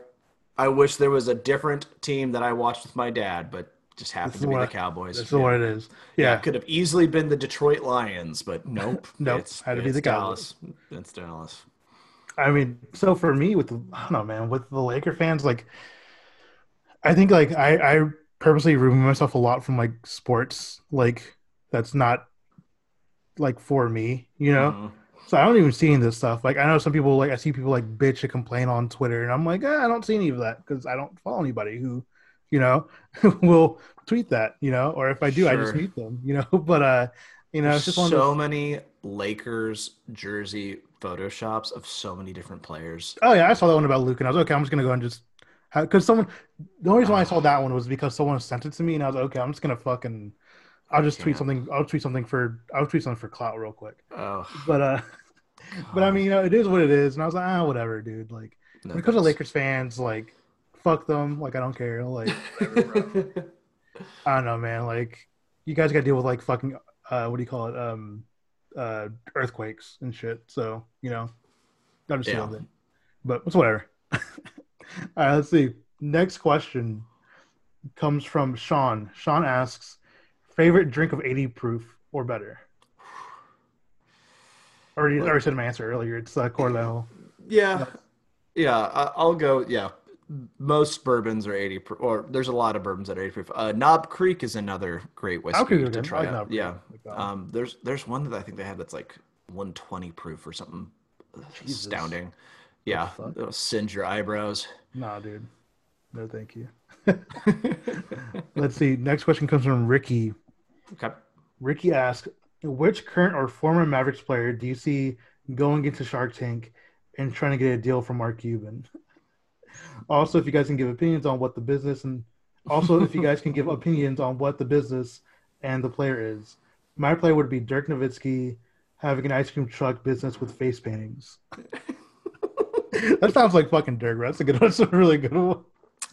I wish there was a different team that I watched with my dad, but just happened to be the Cowboys. That's what it is. Yeah, it could have easily been the Detroit Lions, but nope. Nope, it's, had to be the Dallas. It's Dallas. I mean, so for me, with the, I don't know, man, with the Laker fans, like, I think like I I purposely remove myself a lot from like sports, like that's not like for me, you know. Mhm. So I don't even see any of this stuff. Like I know some people like I see people like bitch and complain on Twitter, and I'm like, eh, I don't see any of that because I don't follow anybody who, you know, will tweet that, you know, or if I do, I just Sure. mute them, you know. But uh, you know, it's just one those- so many Lakers jersey photoshops of so many different players. Oh yeah, I saw that one about Luke, and I was okay. I'm just gonna go and just because someone. The only reason why I saw that one was because someone sent it to me, and I was like, okay. I'm just gonna fucking. I'll just tweet something. I'll tweet something for. I'll tweet something for clout real quick. Oh, But uh, but I mean, you know, it is what it is, and I was like, ah, whatever, dude. Like no when it comes to. Lakers fans, like fuck them. Like I don't care. Like whatever. I don't know, man. Like you guys got to deal with like fucking uh, what do you call it? Um, uh, earthquakes and shit. So you know, got to deal Yeah. with it. But it's whatever. All right, let's see. Next question comes from Sean. Sean asks, favorite drink of 80 proof or better? Already, already said my answer earlier. It's uh, Corralejo. yeah, yeah. I, I'll go. Yeah, most bourbons are eighty, pr- or there's a lot of bourbons that are eighty proof. Uh, Knob Creek is another great whiskey to try like out. Knob Yeah, I like that one. um, there's there's one that I think they have that's like one twenty proof or something Jesus. astounding. Yeah, it'll singe your eyebrows. Nah, dude. No, thank you. Let's see. Next question comes from Ricky. Okay. Ricky asks, which current or former Mavericks player do you see going into Shark Tank and trying to get a deal from Mark Cuban? Also, if you guys can give opinions on what the business and also if you guys can give opinions on what the business and the player is. My player would be Dirk Nowitzki having an ice cream truck business with face paintings. that sounds like fucking Dirk. bro. That's a good. That's a really good one.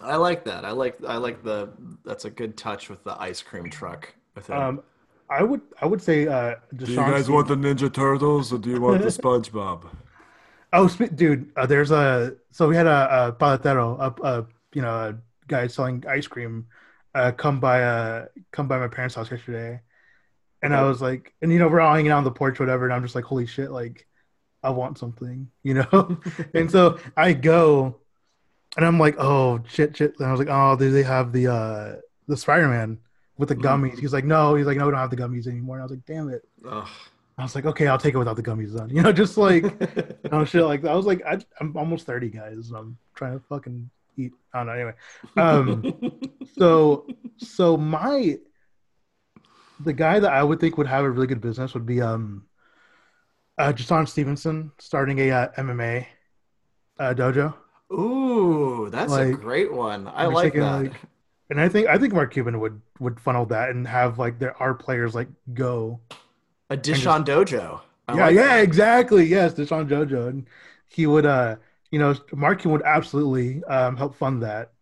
I like that. I like I like the that's a good touch with the ice cream truck with it. Um, I would I would say uh, Do you DeShawn guys want the Ninja Turtles or do you want the SpongeBob? Oh, dude, uh, there's a so we had a, a paletero, a, a you know a guy selling ice cream, uh, come by uh come by my parents' house yesterday, and I was like, and you know we're all hanging out on the porch, whatever, and I'm just like, holy shit, like I want something, you know, and so I go, and I'm like, oh shit, shit, and I was like, oh, do they have the uh the Spider Man with the gummies? He's like, no, he's like, no, we don't have the gummies anymore. And I was like, damn it. Ugh. I was like, okay, I'll take it without the gummies then. You know, just like no shit like that. I was like, I, I'm almost 30, guys. and I'm trying to fucking eat. I don't know. Anyway, um, so so my the guy that I would think would have a really good business would be um uh DeShawn Stevenson starting a uh, MMA uh, dojo. Ooh, that's a great one. I like thinking, that. like, And I think I think Mark Cuban would would funnel that and have like there are players like go. A DeShawn Dojo. I yeah, like yeah, that. exactly. Yes, DeShawn Dojo, and he would, uh, you know, Mark Cuban would absolutely um, help fund that,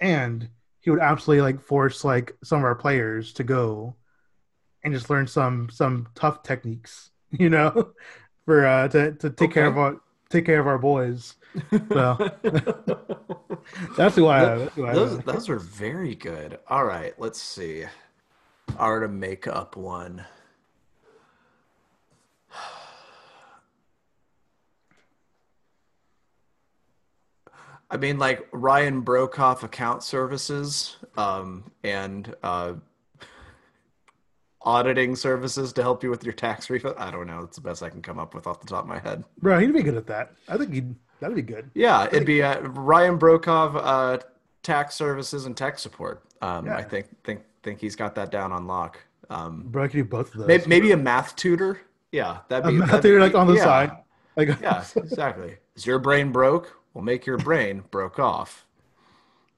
and he would absolutely like force like some of our players to go and just learn some some tough techniques, you know, for uh, to to take care of our take care of our boys. So that's who I. That's who I Those, those are very good. All right, let's see. Are to make up one. I mean, like Ryan Broekhoff account services um, and uh, auditing services to help you with your tax refund. I don't know. It's the best I can come up with off the top of my head. Bro, he'd be good at that. I think he'd that'd be good. Yeah, it'd be uh, Ryan Broekhoff, uh, tax services and tech support. Um, I think think think he's got that down on lock. Um, Bro, I could do both of those. maybe, maybe a math tutor. Yeah, that'd A be math that'd tutor, like, on the yeah, side. Like, Yeah, exactly. Is your brain broke? We'll make your brain broke off.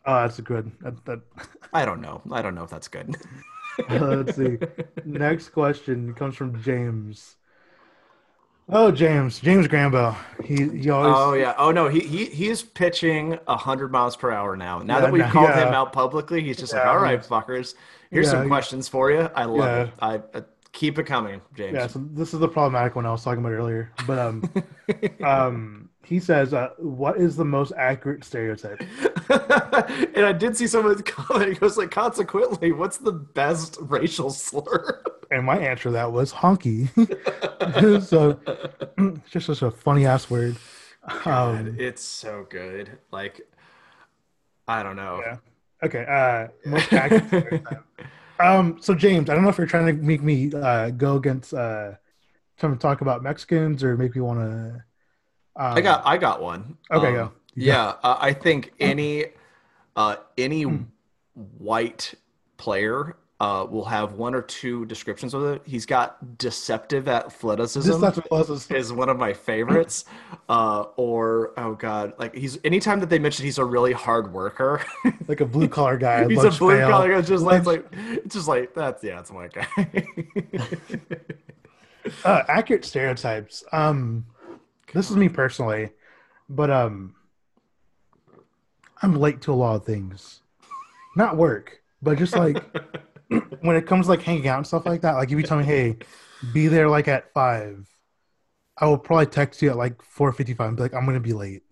oh, that's a good. That, that, I don't know. I don't know if that's good. Let's see. Next question comes from James. Oh, James, James Grambo. He he always. Oh yeah. Oh no. He he he's pitching hundred miles per hour now. Now Yeah, that we've no, called yeah. him out publicly, he's just like, all right, fuckers. Here's Yeah, some questions for you. I love Yeah. it. I uh, keep it coming, James. Yeah, so this is the problematic one I was talking about earlier. But um, um, he says, uh, "What is the most accurate stereotype?" and I did see someone comment. He goes like, consequently, what's the best racial slur? And my answer to that was honky. so it's just such a funny ass word. Um, it's so good. Like, I don't know. yeah. Okay. Uh, most accurate stereotype. Um, so James, I don't know if you're trying to make me uh, go against uh, trying to talk about Mexicans or make me want to. Um, I got I got one. Okay, Um, go. Yeah, uh, I think any uh, any Hmm. white player uh, will have one or two descriptions of it. He's got deceptive athleticism. This, that's what it was. is one of my favorites. Uh, or oh god, like he's anytime that they mention he's a really hard worker, like a blue collar guy. he's a blue collar guy. Just like it's like it's just like that's yeah, it's my guy. uh, accurate stereotypes. Um, this is me personally, but um, I'm late to a lot of things. Not work, but just like when it comes to, like hanging out and stuff like that. Like if you tell me, hey, be there like at five, I will probably text you at like four fifty five and be like, I'm gonna be late,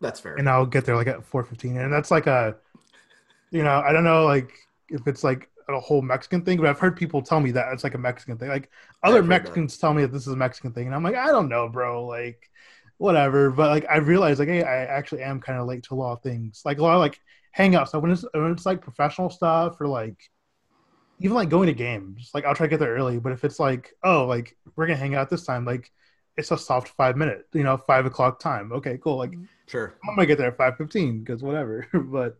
that's fair. and I'll get there like at four fifteen, and that's like a, you know, I don't know like if it's like a whole Mexican thing, but I've heard people tell me that it's like a Mexican thing. Like other I've that. Mexicans tell me that this is a Mexican thing, and I'm like, I don't know, bro. Like, whatever. But like, I realized like, hey, I actually am kind of late to a lot of things. Like a lot of like hangouts. So when it's when it's like professional stuff or like even like going to games, like I'll try to get there early. But if it's like, oh, like we're gonna hang out this time, like it's a soft five minute, you know, five o'clock time. Okay, cool. Like mm-hmm. sure. I'm gonna get there at five fifteen because whatever. but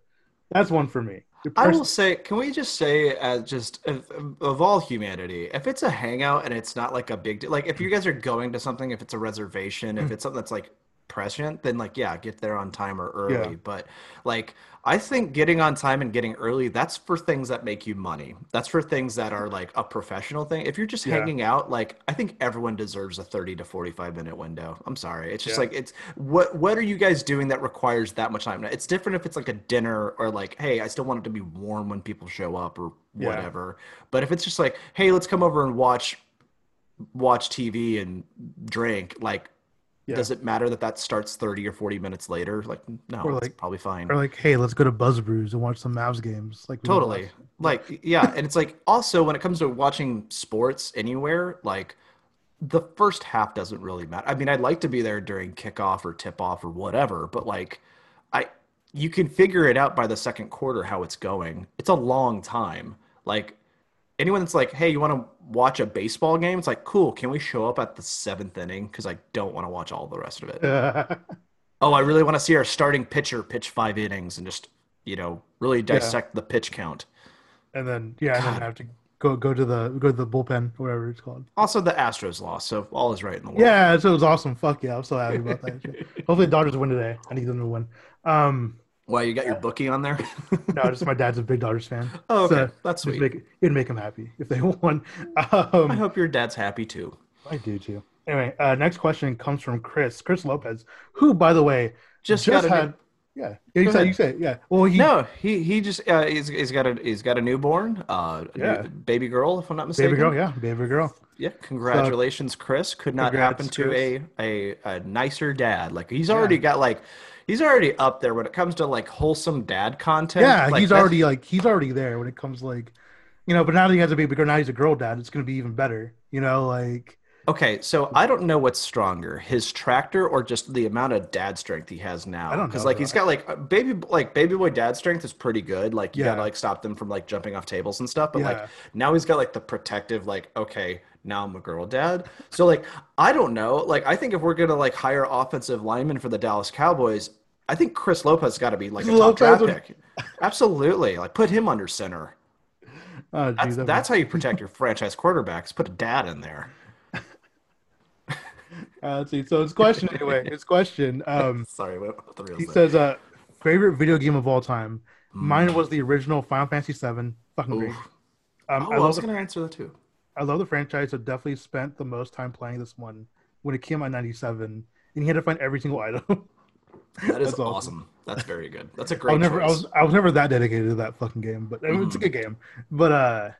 that's one for me. I will say, can we just say, as just of, of all humanity, if it's a hangout and it's not like a big deal, like if you guys are going to something, if it's a reservation, if mm-hmm. it's something that's like prescient, then like yeah, get there on time or early. Yeah. But like, I think getting on time and getting early, that's for things that make you money. That's for things that are like a professional thing. If you're just Yeah. hanging out, like I think everyone deserves a 30 to 45 minute window. I'm sorry. It's just Yeah. like it's what what are you guys doing that requires that much time? Now, It's different if it's like a dinner or like, hey, I still want it to be warm when people show up or Yeah. whatever. But if it's just like, hey, let's come over and watch watch TV and drink, like Yeah. does it matter that that starts 30 or 40 minutes later? Like no, Or it's like- probably fine. or like, hey, let's go to Buzz Brews and watch some Mavs games. Like Totally. Like, yeah. And it's like also when it comes to watching sports anywhere, like the first half doesn't really matter. I mean, I'd like to be there during kickoff or tip off or whatever, but like I you can figure it out by the second quarter how it's going. It's a long time. Like anyone that's like, hey, you want to watch a baseball game? It's like, cool. Can we show up at the seventh inning? Because I don't want to watch all the rest of it. oh, I really want to see our starting pitcher pitch five innings and just you know really dissect the pitch count. and then yeah, and then have to go go to the go to the bullpen, whatever it's called. Also, the Astros lost, so all is right in the world. Yeah, so it was awesome. Fuck yeah, I'm so happy about that. Hopefully, the Dodgers win today. I need them to win. Um, Why you got your bookie on there? no, just my dad's a big Dodgers fan. oh, okay, So, that's sweet. make, it'd make him happy if they won. I Um, hope your dad's happy too. I do too. Anyway, uh, next question comes from Chris, Chris Lopez, who, by the way, Just, just, got a new- had. Yeah, yeah, you said you said yeah. Well, he No, he he just uh, he's, he's got a he's got a newborn, uh, a new- Yeah. baby girl, if I'm not mistaken. baby girl, yeah, baby girl. Yeah, congratulations, Chris. Could not Congrats, happen to a, a a nicer dad. Like he's already got like he's already up there when it comes to like wholesome dad content. Yeah, Like, he's already like he's already there when it comes like, you know. But now that he has a baby girl, now he's a girl dad. It's gonna be even better. You know, like Okay, so I don't know what's stronger, his tractor or just the amount of dad strength he has now. I don't Because like he's got like uh, baby like baby boy dad strength is pretty good. Like you Yeah. gotta like stop them from like jumping off tables and stuff. But Yeah. like now he's got like the protective like okay now I'm a girl dad. So like I don't know. Like I think if we're gonna like hire offensive linemen for the Dallas Cowboys, I think Chris Lopez got to be like a top draft pick. Absolutely, like put him under center. oh, That's geez, that that's how you protect your franchise quarterbacks. Put a dad in there. Uh, let's see. So his question anyway. His question. Um, Sorry, what, the real he says, uh, favorite video game of all time. Mine was the original Final Fantasy VII. Fucking great. Hmm. Um, Oh, I I, was the, going to answer that too. I love the franchise. I definitely spent the most time playing this one when it came out in '97, and he had to find every single item. That is That's awesome. awesome. That's very good. That's a great was never, I was, I was never that dedicated to that fucking game, but I mean, it's a Mhm. good game. But uh,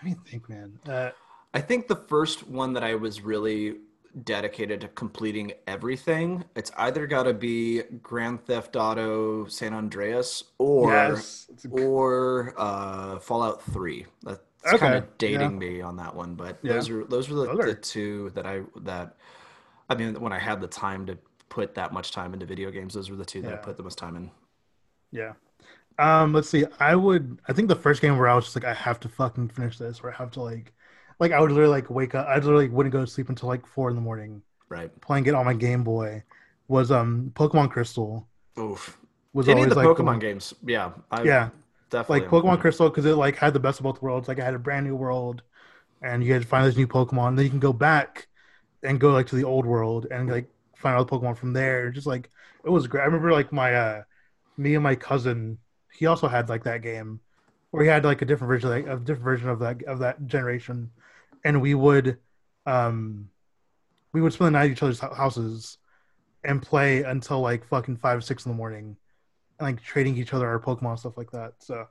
I mean, think, man. Uh, I think the first one that I was really dedicated to completing everything, it's either got to be Grand Theft Auto San Andreas or yes, or uh, Fallout 3. That's Okay, kind of dating yeah. me on that one, but Yeah. those are those were the, Those are- the two that I that I mean when I had the time to put that much time into video games, those were the two that I put the most time in. Yeah. Um, let's see. I would I think the first game where I was just like, I have to fucking finish this, where I have to like like I would literally like wake up I literally wouldn't go to sleep until like four in the morning Right. playing it on my Game Boy was um Pokemon Crystal. Oof. Was Any of the like Pokemon games, yeah, I Yeah. definitely Like Pokemon Crystal because it like had the best of both worlds. Like I had a brand new world and you had to find this new Pokemon. Then you can go back and go like to the old world and like find out the Pokemon from there. Just like it was great. I remember like my uh me and my cousin, he also had like that game where he had like a different version like a different version of that of that generation. And we would um we would spend the night at each other's houses and play until like fucking five, six in the morning. And like trading each other our Pokemon stuff like that. So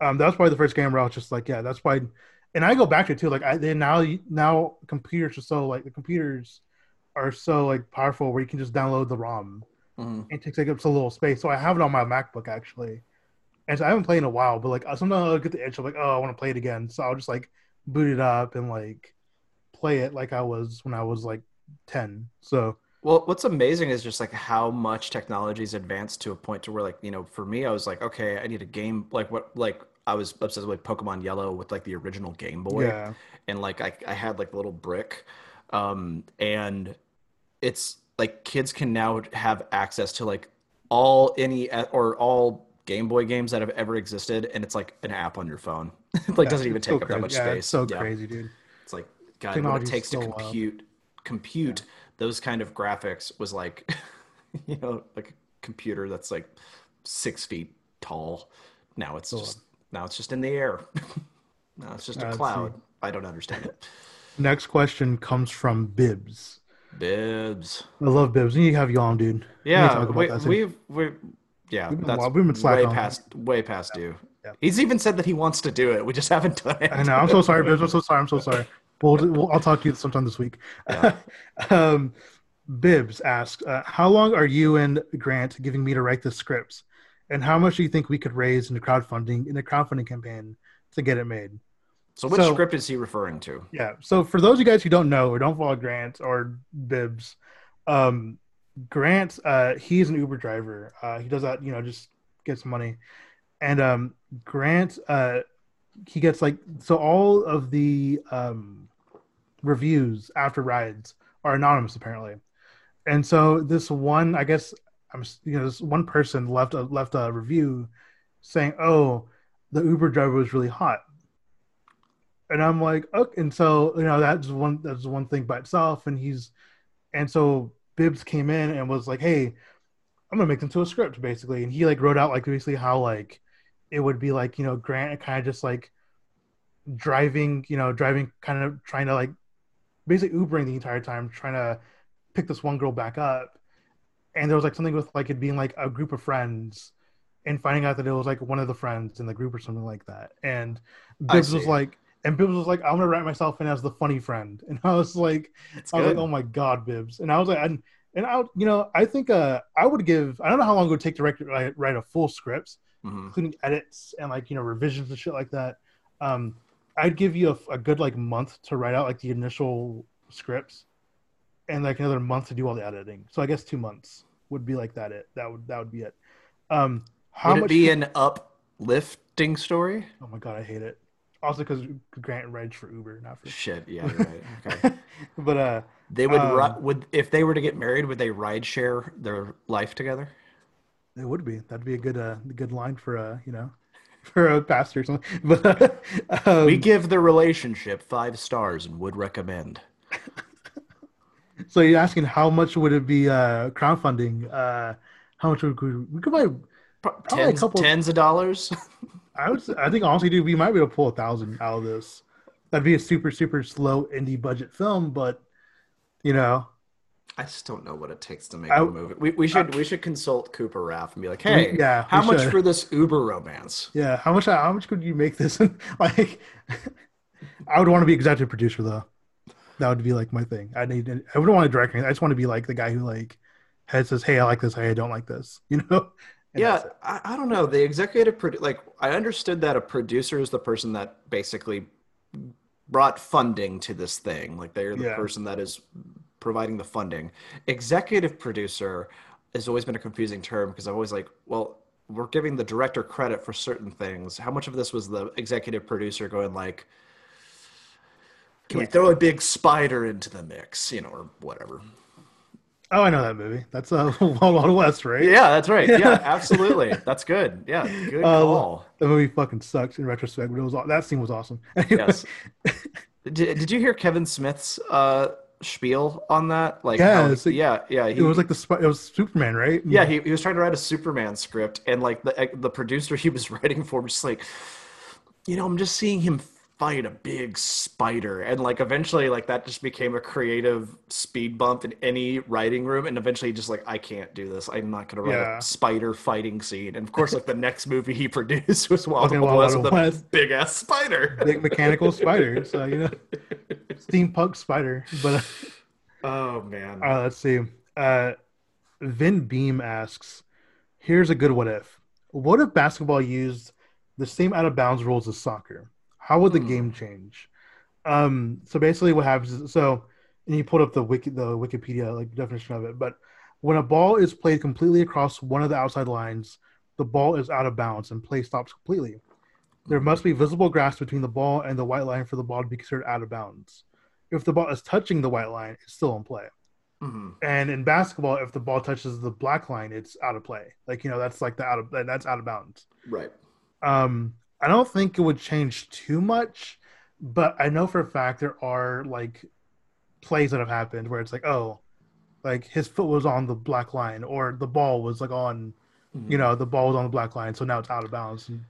um that was probably the first game where I was just like, yeah, that's why and I go back to it too. Like I they now now computers are so like the computers are so like powerful where you can just download the ROM Mhm. and it takes up so little space. So I have it on my MacBook actually, and so I haven't played in a while. But like sometimes I'll get the itch of like, oh, I want to play it again. So I'll just like boot it up and like play it like I was when I was like ten. So Well, what's amazing is just like how much technology's advanced to a point to where like, you know, for me I was like, okay, I need a game like what like I was obsessed with Pokemon Yellow with like the original Game Boy yeah, and like I, I had like the little brick um and it's like kids can now have access to like all any or all Game Boy games that have ever existed and it's like an app on your phone. like Yeah, doesn't even it's so take up that much Yeah, space. It's so Yeah. crazy, dude. It's like God, what it takes to so wild. compute compute those kind of graphics was like, you know, like a computer that's like six feet tall. Now it's So just now it's just in the air. now it's just a Let's cloud. I don't understand it. Next question comes from Bibs. Bibs. I love Bibs. You have you on, dude. We need to Yeah, we, we've we yeah, We've been- that's we've been way on past way past due. Yeah. He's even said that he wants to do it. We just haven't done it. I know. I'm so sorry, Bibs. I'm so sorry. I'm so sorry. We'll, we'll I'll talk to you sometime this week. Yeah. um, Bibbs asks, uh, "How long are you and Grant giving me to write the scripts, and how much do you think we could raise in the crowdfunding in the crowdfunding campaign to get it made?" So which So- script is he referring to? Yeah. So for those of you guys who don't know or don't follow Grant or Bibbs, um, Grant, uh, he's an Uber driver. Uh, he does that, you know, just gets money. And um, Grant uh, he gets like so all of the um reviews after rides are anonymous apparently, and so this one I guess I'm you know this one person left a left a review saying oh the Uber driver was really hot, and I'm like okay, and so you know that's one that's one thing by itself, and he's and so Bibbs came in and was like hey I'm gonna make them to a script basically, and he like wrote out like basically how like it would be like you know Grant kind of just like driving, you know, driving kind of trying to like basically Ubering the entire time, trying to pick this one girl back up, and there was like something with like it being like a group of friends, and finding out that it was like one of the friends in the group or something like that, and Bibbs was like. And Bibbs was like, "I'm gonna write myself in as the funny friend," and I was like, It's I was good. like, "Oh my god, Bibbs!" And I was like, and, and I, you know, I think uh, I would give. I don't know how long it would take to write, write, write a full script, Mhm. including edits and like you know revisions and shit like that. Um, I'd give you a, a good like month to write out like the initial scripts, and like another month to do all the editing. So I guess two months would be like that. It that would that would be it. Um, how Would much? it be an uplifting story? oh my god, I hate it. Also because Grant writes for Uber, not for. Shit, yeah, you're right. Okay. but uh, They would Um, would if they were to get married, would they ride share their life together? It would be. That'd be a good, uh, good line for a, you know, for a pastor or something. But um, we give the relationship five stars and would recommend. so you're asking how much would it be uh, crowdfunding? Uh, how much would we, we could buy? Pro- Probably a couple- tens of dollars. I would. say- I think honestly, dude, we might be able to pull a thousand out of this. That'd be a super, super slow indie budget film, but you know, I just don't know what it takes to make I- a movie. We, we should we should consult Cooper Raiff and be like, hey, yeah, how much should. for this Uber romance? yeah. How much? How much could you make this? like, I would want to be executive producer though. That would be like my thing. I need. I wouldn't want to direct anything. I just want to be like the guy who like head says, "Hey, I like this. Hey, I don't like this." You know. Yeah. I, I don't know. The executive produ- like I understood that a producer is the person that basically brought funding to this thing. Like they're the Yeah. person that is providing the funding. Executive producer has always been a confusing term because I'm always like, well, we're giving the director credit for certain things. How much of this was the executive producer going like, can we throw a big spider into the mix, you know, or whatever? Oh, I know that movie. That's a uh, Wild Wild West, right? Yeah, that's right. Yeah, absolutely. That's good. Yeah, good Uh, call. The movie fucking sucks in retrospect, but it was that scene was awesome. Anyway, Yes. Did, did you hear Kevin Smith's uh, spiel on that? Like, Yeah, how like- yeah, yeah. He, it was like the it was Superman, right? yeah, he, he was trying to write a Superman script, and like the the producer he was writing for was just like, you know, I'm just seeing him fight a big spider, and like eventually, like that just became a creative speed bump in any writing room, and eventually, just like I can't do this. I'm not gonna write Yeah. a spider fighting scene. And of course, like the next movie he produced was Wild Fucking Wild Wild West with a big ass spider. big mechanical spider. So you know, steampunk spider. But Oh man. uh, let's see. Uh, Vin Beam asks, "Here's a good what if. What if basketball used the same out of bounds rules as soccer? How would the Hmm. game change?" Um, so basically, what happens is so, and you pulled up the wiki, the Wikipedia like definition of it, but when a ball is played completely across one of the outside lines, the ball is out of bounds and play stops completely. There must be visible grass between the ball and the white line for the ball to be considered out of bounds. If the ball is touching the white line, it's still in play. Mhm. And in basketball, if the ball touches the black line, it's out of play. Like you know, that's like the out of that's out of bounds. Right. Um, I don't think it would change too much, but I know for a fact there are like plays that have happened where it's like, oh, like his foot was on the black line, or the ball was like on, mm-hmm. you know, the ball was on the black line, so now it's out of bounds. And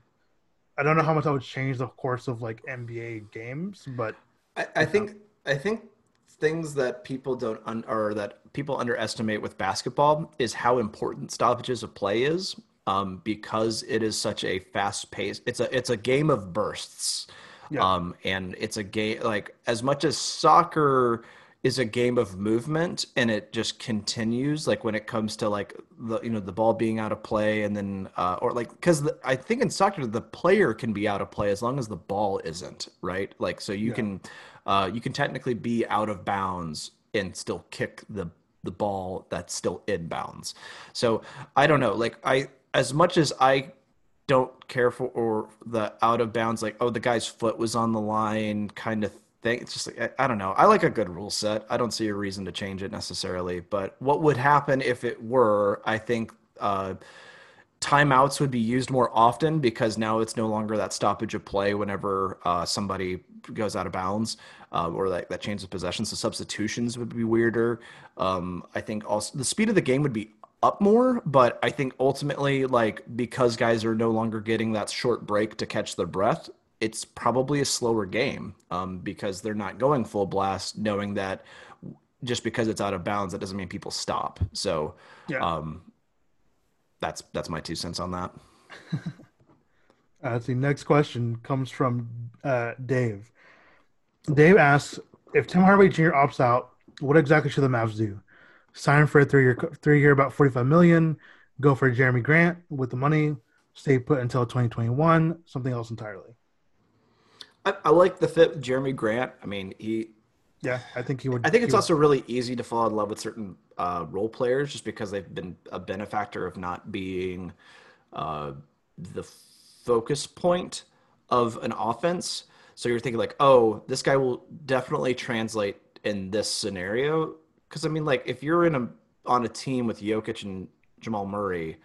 I don't know how much that would change the course of like NBA games, but I, I think I think things that people don't un, or that people underestimate with basketball is how important stoppages of play is um, because it is such a fast pace. It's a it's a game of bursts, Yeah. um, and it's a game like as much as soccer is a game of movement and it just continues like when it comes to like the you know the ball being out of play and then uh, or like because I think in soccer the player can be out of play as long as the ball isn't right like so you Yeah. can uh, you can technically be out of bounds and still kick the the ball that's still in bounds so I don't know like I as much as I don't care for or the out of bounds, like oh the guy's foot was on the line kind of thing. It's just like I, I don't know. I like a good rule set. I don't see a reason to change it necessarily. But what would happen if it were? I think. Uh, timeouts would be used more often because now it's no longer that stoppage of play whenever uh, somebody goes out of bounds uh, or that, that change of possession. So substitutions would be weirder. Um, I think also the speed of the game would be up more, but I think ultimately, like because guys are no longer getting that short break to catch their breath, it's probably a slower game um, because they're not going full blast, knowing that just because it's out of bounds, that doesn't mean people stop. So, Yeah. um, that's that's my two cents on that. Uh, let's. Next question comes from uh, Dave. Dave asks if Tim Hardaway Jr. opts out, what exactly should the Mavs do? Sign for a three-year, three-year, about forty-five million. Go for Jerami Grant with the money. Stay put until 2021. Something else entirely. I, I like the fit Jerami Grant. I mean, he Yeah, I think he would. I think it's he would- also really easy to fall in love with certain uh, role players just because they've been a benefactor of not being uh, the focus point of an offense. So you're thinking like, oh, this guy will definitely translate in this scenario. Because I mean, like, if you're in a on a team with Jokic and Jamal Murray,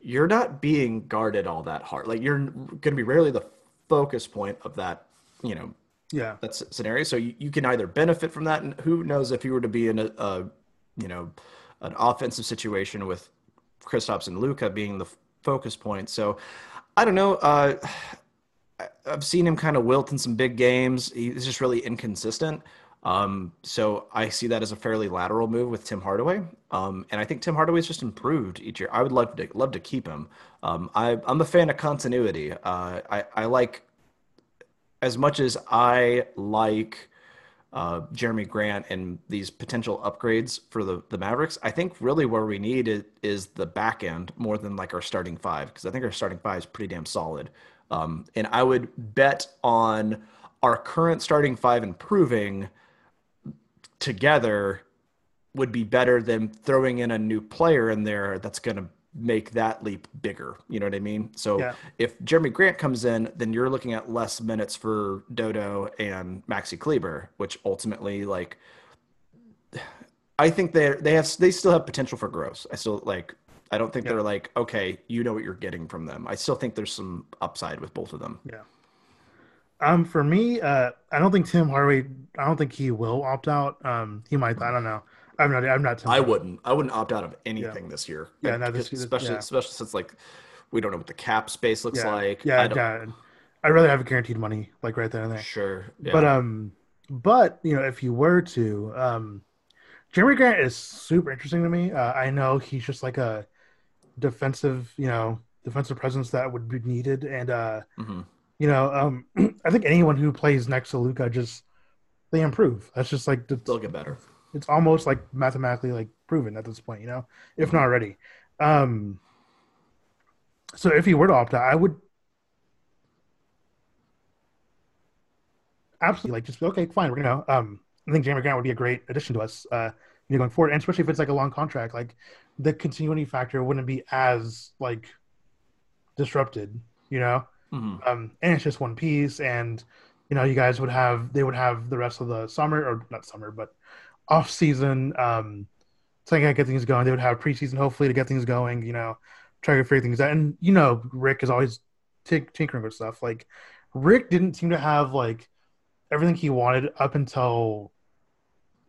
you're not being guarded all that hard. Like, you're going to be rarely the focus point of that, you know, yeah, that scenario. So you, you can either benefit from that, and who knows if you were to be in a, a you know, an offensive situation with Kristaps and Luka being the focus point. So I don't know. Uh, I've seen him kind of wilt in some big games. He's just really inconsistent. Um, so I see that as a fairly lateral move with Tim Hardaway. Um, and I think Tim Hardaway's just improved each year. I would love to love to keep him. Um, I, I'm a fan of continuity. Uh, I, I like as much as I like uh, Jerami Grant and these potential upgrades for the, the Mavericks, I think really where we need is, is the back end more than like our starting five, because I think our starting five is pretty damn solid. Um, and I would bet on our current starting five improving together would be better than throwing in a new player in there that's going to make that leap bigger. You know what I mean? So Yeah. if Jerami Grant comes in, then you're looking at less minutes for Dodo and Maxi Kleber, which ultimately, like, I think they they have they still have potential for growth. I still like. I don't think Yeah. they're like okay, you know what you're getting from them. I still think there's some upside with both of them. yeah. Um, for me, uh, I don't think Tim Hardaway. I don't think he will opt out. Um, he might. I don't know. I'm not. I'm not. Tim I Hardaway. wouldn't. I wouldn't opt out of anything this year. Yeah, And this- especially yeah. especially since like we don't know what the cap space looks Yeah, like. yeah, I don't, yeah. I'd rather have a guaranteed money, like right there and there. Sure. Yeah. But um, but you know, if you were to, um, Jerami Grant is super interesting to me. Uh, I know he's just like a defensive, you know, defensive presence that would be needed, and uh, Mhm. You know, um, I think anyone who plays next to Luka just they improve. That's just like they'll get better. it's almost like mathematically like proven at this point, you know, if not already. Um, so if he were to opt out, I would absolutely like just be, okay, fine, we're gonna. Um, I think Jerami Grant would be a great addition to us, uh, you know, going forward, and especially if it's like a long contract, like the continuity factor wouldn't be as like disrupted, you know. Mhm. Um, and it's just one piece, and you know, you guys would have they would have the rest of the summer or not summer, but off season um, to kind of get things going. They would have preseason hopefully to get things going. You know, try to figure things out. And you know, Rick is always tink- tinkering with stuff. Like Rick didn't seem to have like everything he wanted up until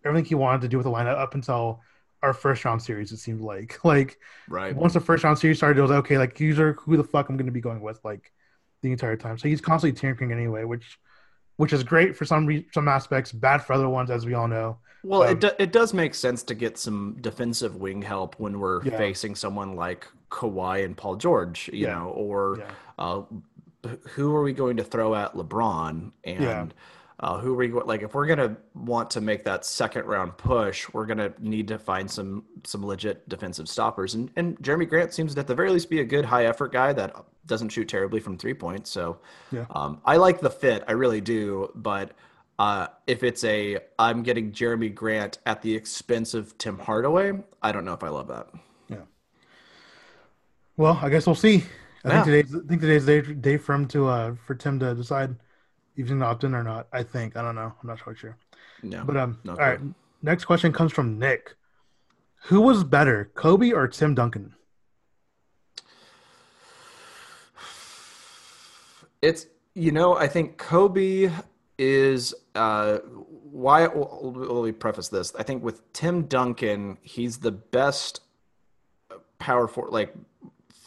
everything he wanted to do with the lineup up until our first round series. It seemed like like Right. once the first round series started, it was okay. Like these are who the fuck I'm going to be going with like the entire time. So he's constantly tinkering anyway, which which is great for some re- some aspects, bad for other ones, as we all know. Well, Um, it, do, it does make sense to get some defensive wing help when we're Yeah. facing someone like Kawhi and Paul George, you Yeah. know, or Yeah. uh, who are we going to throw at LeBron? And. Uh, who are we like? If we're gonna want to make that second round push, we're gonna need to find some some legit defensive stoppers. And and Jerami Grant seems to at the very least be a good high effort guy that doesn't shoot terribly from three points. So Yeah. um, I like the fit, I really do, but. Uh, if it's a I'm getting Jerami Grant at the expense of Tim Hardaway, I don't know if I love that. Yeah. Well, I guess we'll see. I Yeah. think today's I think today's day, day for him to uh for Tim to decide he's opt in or not. I think I don't know. I'm not quite sure. No. But um, all right. clue. Next question comes from Nick. Who was better, Kobe or Tim Duncan? It's you know I think Kobe is uh why well, let me preface this. I think with Tim Duncan, he's the best power for like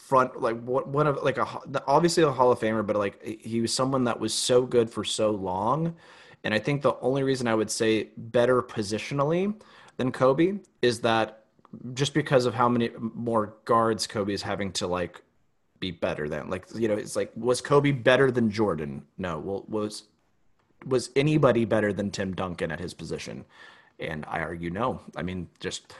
front like what one of like a obviously a Hall of Famer, but like he was someone that was so good for so long. And I think the only reason I would say better positionally than Kobe is that just because of how many more guards Kobe is having to like be better than. Like you know, it's like was Kobe better than Jordan? No. Well, was was anybody better than Tim Duncan at his position? And I argue no. I mean, just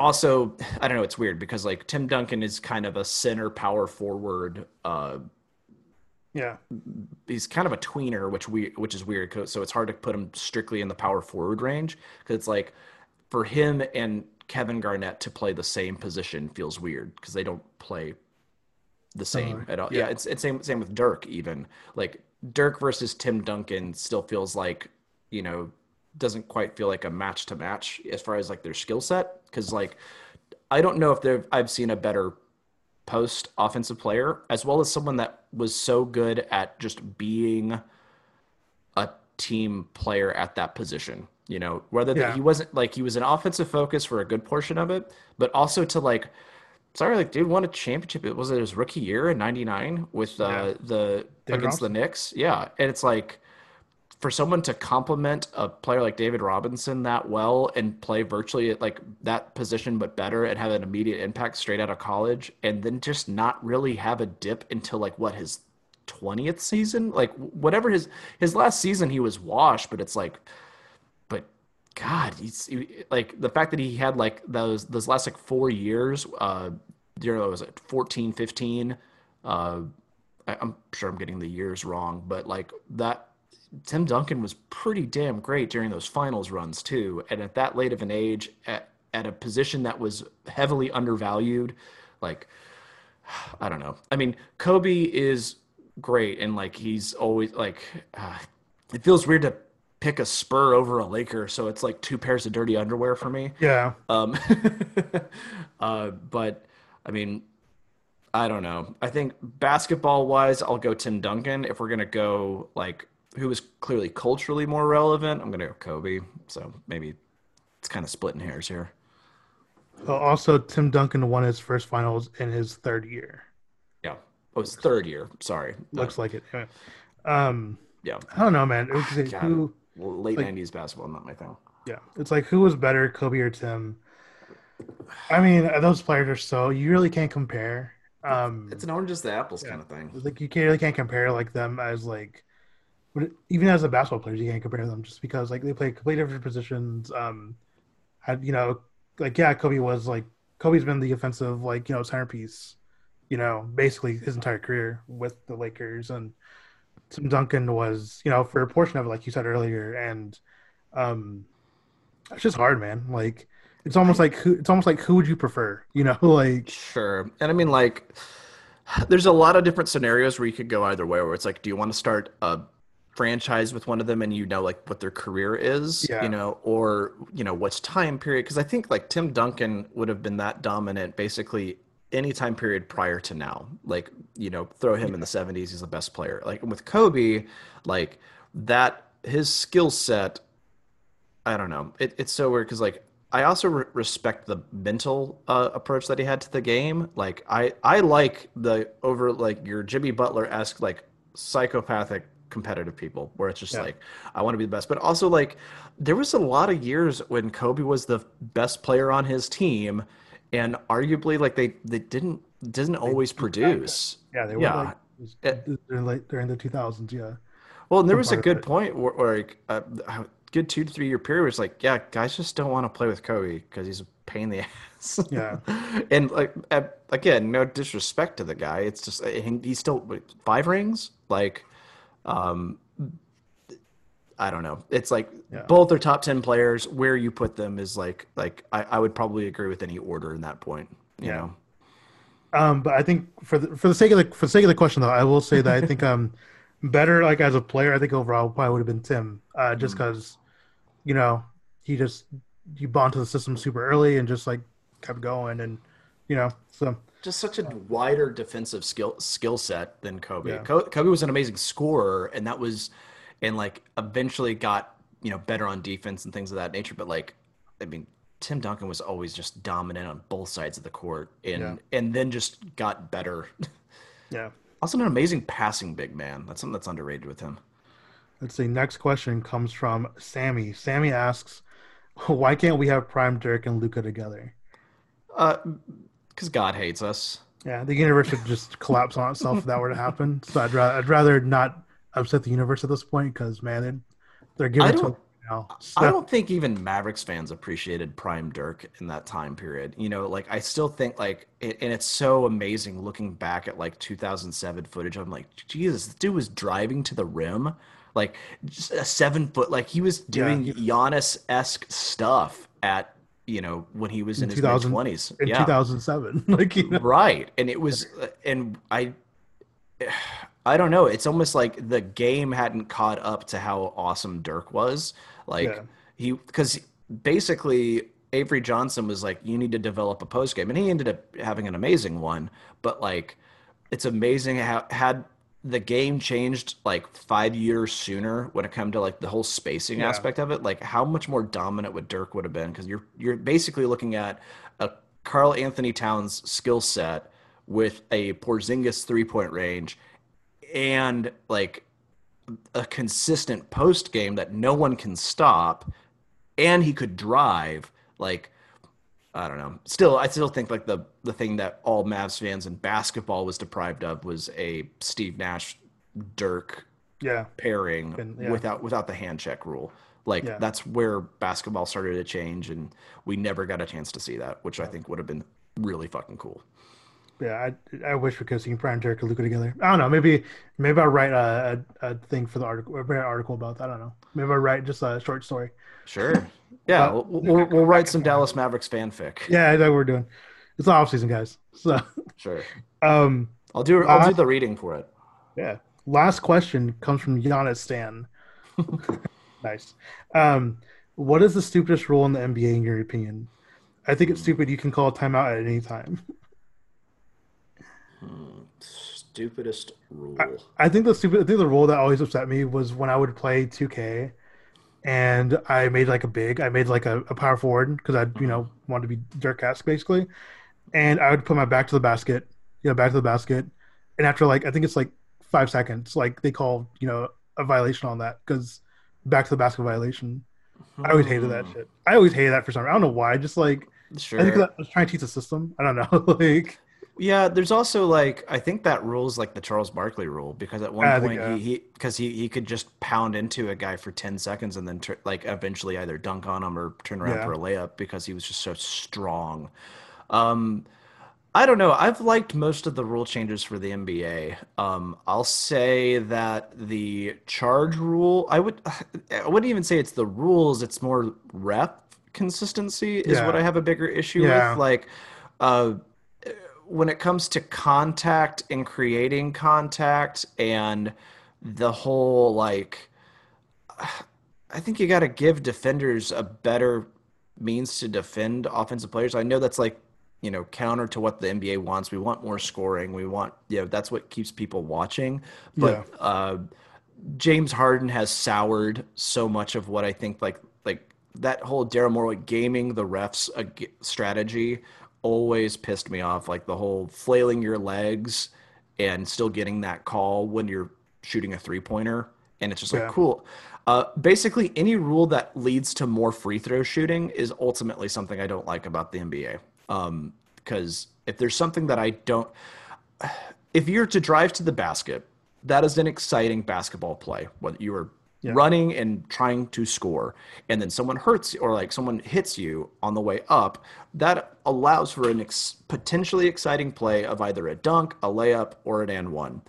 also I don't know. It's weird because like Tim Duncan is kind of a center power forward. Uh, Yeah. he's kind of a tweener, which we which is weird. So it's hard to put him strictly in the power forward range because it's like for him and Kevin Garnett to play the same position feels weird because they don't play the same Similar, at all. yeah. Yeah, it's it's same same with Dirk even. Like Dirk versus Tim Duncan still feels like, you know, doesn't quite feel like a match to match as far as like their skill set cuz like I don't know if they've I've seen a better post offensive player as well as someone that was so good at just being a team player at that position you know? Whether Yeah. he wasn't like he was an offensive focus for a good portion of it but also to like sorry like dude won a championship. It was it his rookie year in 99 with uh Yeah. the against the Knicks? Yeah. And it's like for someone to compliment a player like David Robinson that well and play virtually at like that position but better and have an immediate impact straight out of college and then just not really have a dip until like what his 20th season? Like whatever his his last season he was washed but it's like but god he's he- like the fact that he had like those those last like 4 years uh you know was it 14 15 uh I- I'm sure I'm getting the years wrong, but like that, Tim Duncan was pretty damn great during those finals runs too. And at that late of an age, at, at a position that was heavily undervalued, like, I don't know. I mean, Kobe is great and like he's always like, uh, it feels weird to pick a spur over a Laker. So it's like two pairs of dirty underwear for me. Yeah. Um, uh, but I mean, I don't know. I think basketball wise, I'll go Tim Duncan. If we're gonna go like who was clearly culturally more relevant, I'm gonna go Kobe. So maybe it's kind of splitting hairs here. Also, Tim Duncan won his first finals in his third year. Yeah, oh, it's third year. Sorry, Looks like it. Anyway. Um, yeah. I don't know, man. Like, who? Late Like- '90s basketball, not my thing. Yeah, it's like who was better, Kobe or Tim? I mean, those players are so you really can't compare. Um, It's an oranges to apples Yeah. kind of thing. like you can't really can't compare like them as like but even as a basketball player, you can't compare them just because like they play completely different positions um had you know like yeah kobe was like kobe's been the offensive like you know centerpiece you know basically his entire career with the lakers. And tim duncan was you know for a portion of it like you said earlier. And um it's just hard man. Like it's almost like who it's almost like who would you prefer you know like Sure. And I mean, like, there's a lot of different scenarios where you could go either way, where it's like, do you want to start a franchise with one of them and you know, like, what their career is, Yeah. you know, or, you know, what's time period? Because I think, like, Tim Duncan would have been that dominant basically any time period prior to now. Like, you know, throw him in the 70s, he's the best player. Like, with Kobe, like, that, his skill set, I don't know. It, it's so weird because like I also re- respect the mental uh, approach that he had to the game. Like I I like the over like your Jimmy Butler esque like psychopathic competitive people where it's just Yeah. like I want to be the best. But also like there was a lot of years when Kobe was the best player on his team, and arguably like they they didn't didn't always produce. yeah they were Yeah. like It- during, like, during the 2000s yeah Well, and there was a good point where, where like, a a good two to three year period was like, yeah, guys just don't want to play with Kobe because he's a pain in the ass. Yeah. and like uh, again, no disrespect to the guy. It's just uh, he- he's still five rings. Like, um, I don't know. It's like Yeah. both are top ten players. Where you put them is like like I, I would probably agree with any order in that point. You Yeah. know. Um, but I think for the for the sake of the for the sake of the question though, I will say that I think um better like as a player, I think overall probably would have been Tim. Uh, just because, you know, he just he bond to the system super early and just like kept going and you know so just such a wider defensive skill skill set than Kobe. Yeah. Kobe was an amazing scorer, and that was, and like eventually got you know better on defense and things of that nature. But like, I mean, Tim Duncan was always just dominant on both sides of the court, and Yeah. and then just got better. yeah. also, an amazing passing big man. That's something that's underrated with him. Let's see. Next question comes from Sammy. Sammy asks, "Why can't we have Prime Dirk and Luka together?" Uh, because God hates us. Yeah, the universe would just collapse on itself if that were to happen. So I'd rather I'd rather not upset the universe at this point because man, they're giving to now. I don't think even Mavericks fans appreciated Prime Dirk in that time period. You know, like I still think like, it, and it's so amazing looking back at like 2007 footage. I'm like, Jesus, this dude was driving to the rim, like just a seven foot, like he was doing Giannis esque stuff at you know when he was in, his mid 2000 20s. in Yeah, 2007, like you know, right. And it was and i i don't know. It's almost like the game hadn't caught up to how awesome dirk was. Like Yeah. he because basically avery johnson was like you need to develop a post game. And he ended up having an amazing one. But like it's amazing how had the game changed like five years sooner when it come to like the whole spacing Yeah. aspect of it like how much more dominant would dirk would have been because you're you're basically looking at a karl anthony towns skill set with a porzingis three point range and like a consistent post game that no one can stop and he could drive like I don't know. Still, I still think like the the thing that all Mavs fans in basketball was deprived of was a Steve Nash Dirk yeah, pairing And- yeah. without without the hand check rule. Like Yeah. that's where basketball started to change, and we never got a chance to see that, which I think would have been really fucking cool. yeah. I, I wish we could have seen Prime Dirk and Luka together. I don't know. Maybe maybe I'll write a, a, a thing for the article. An article about that. I don't know. Maybe I'll write just a short story. Sure. Yeah, But- we'll, we'll, we'll write some Dallas Mavericks fanfic. Yeah, I know what we're doing. It's off season, guys. So, Sure. um, I'll do I'll Uh, do the reading for it. Yeah. Last question comes from Giannis Stan. nice. Um, what is the stupidest rule in the NBA in your opinion? I think it's stupid. You can call a timeout at any time. Stupidest rule. I think the stupid. I think the rule that always upset me was when I would play 2K, and I made like a big. I made like a, a power forward because I you mm-hmm. know wanted to be Dirk-esque basically, and I would put my back to the basket, you know, back to the basket, and after like I think it's like five seconds, like they call you know a violation on that because back to the basket violation. I always hated that hmm. shit. I always hated that for some. reason. I don't know why. Just like Sure. I think I was trying to teach the system. I don't know. like Yeah, there's also like I think that rule's like the Charles Barkley rule because at one I think, point uh, he he because he, he could just pound into a guy for ten seconds and then tr- like eventually either dunk on him or turn around Yeah. for a layup because he was just so strong. Um, I don't know. I've liked most of the rule changes for the NBA. Um, I'll say that the charge rule. I would. I wouldn't even say it's the rules. It's more rep consistency is what I have a bigger issue Yeah. with. Like, uh, when it comes to contact and creating contact and the whole like I think you got to give defenders a better means to defend offensive players. I know that's like, you know, counter to what the NBA wants. We want more scoring. We want, you know, that's what keeps people watching. But uh, James Harden has soured so much of what I think like like that whole Daryl Morey gaming the refs strategy always pissed me off. Like the whole flailing your legs and still getting that call when you're shooting a three pointer, and it's just like Yeah. cool. Uh, basically, any rule that leads to more free throw shooting is ultimately something I don't like about the NBA. Um, because if there's something that I don't, if you're to drive to the basket, that is an exciting basketball play. Whether you are running and trying to score, and then someone hurts or like someone hits you on the way up, that allows for an ex- potentially exciting play of either a dunk, a layup, or an and one.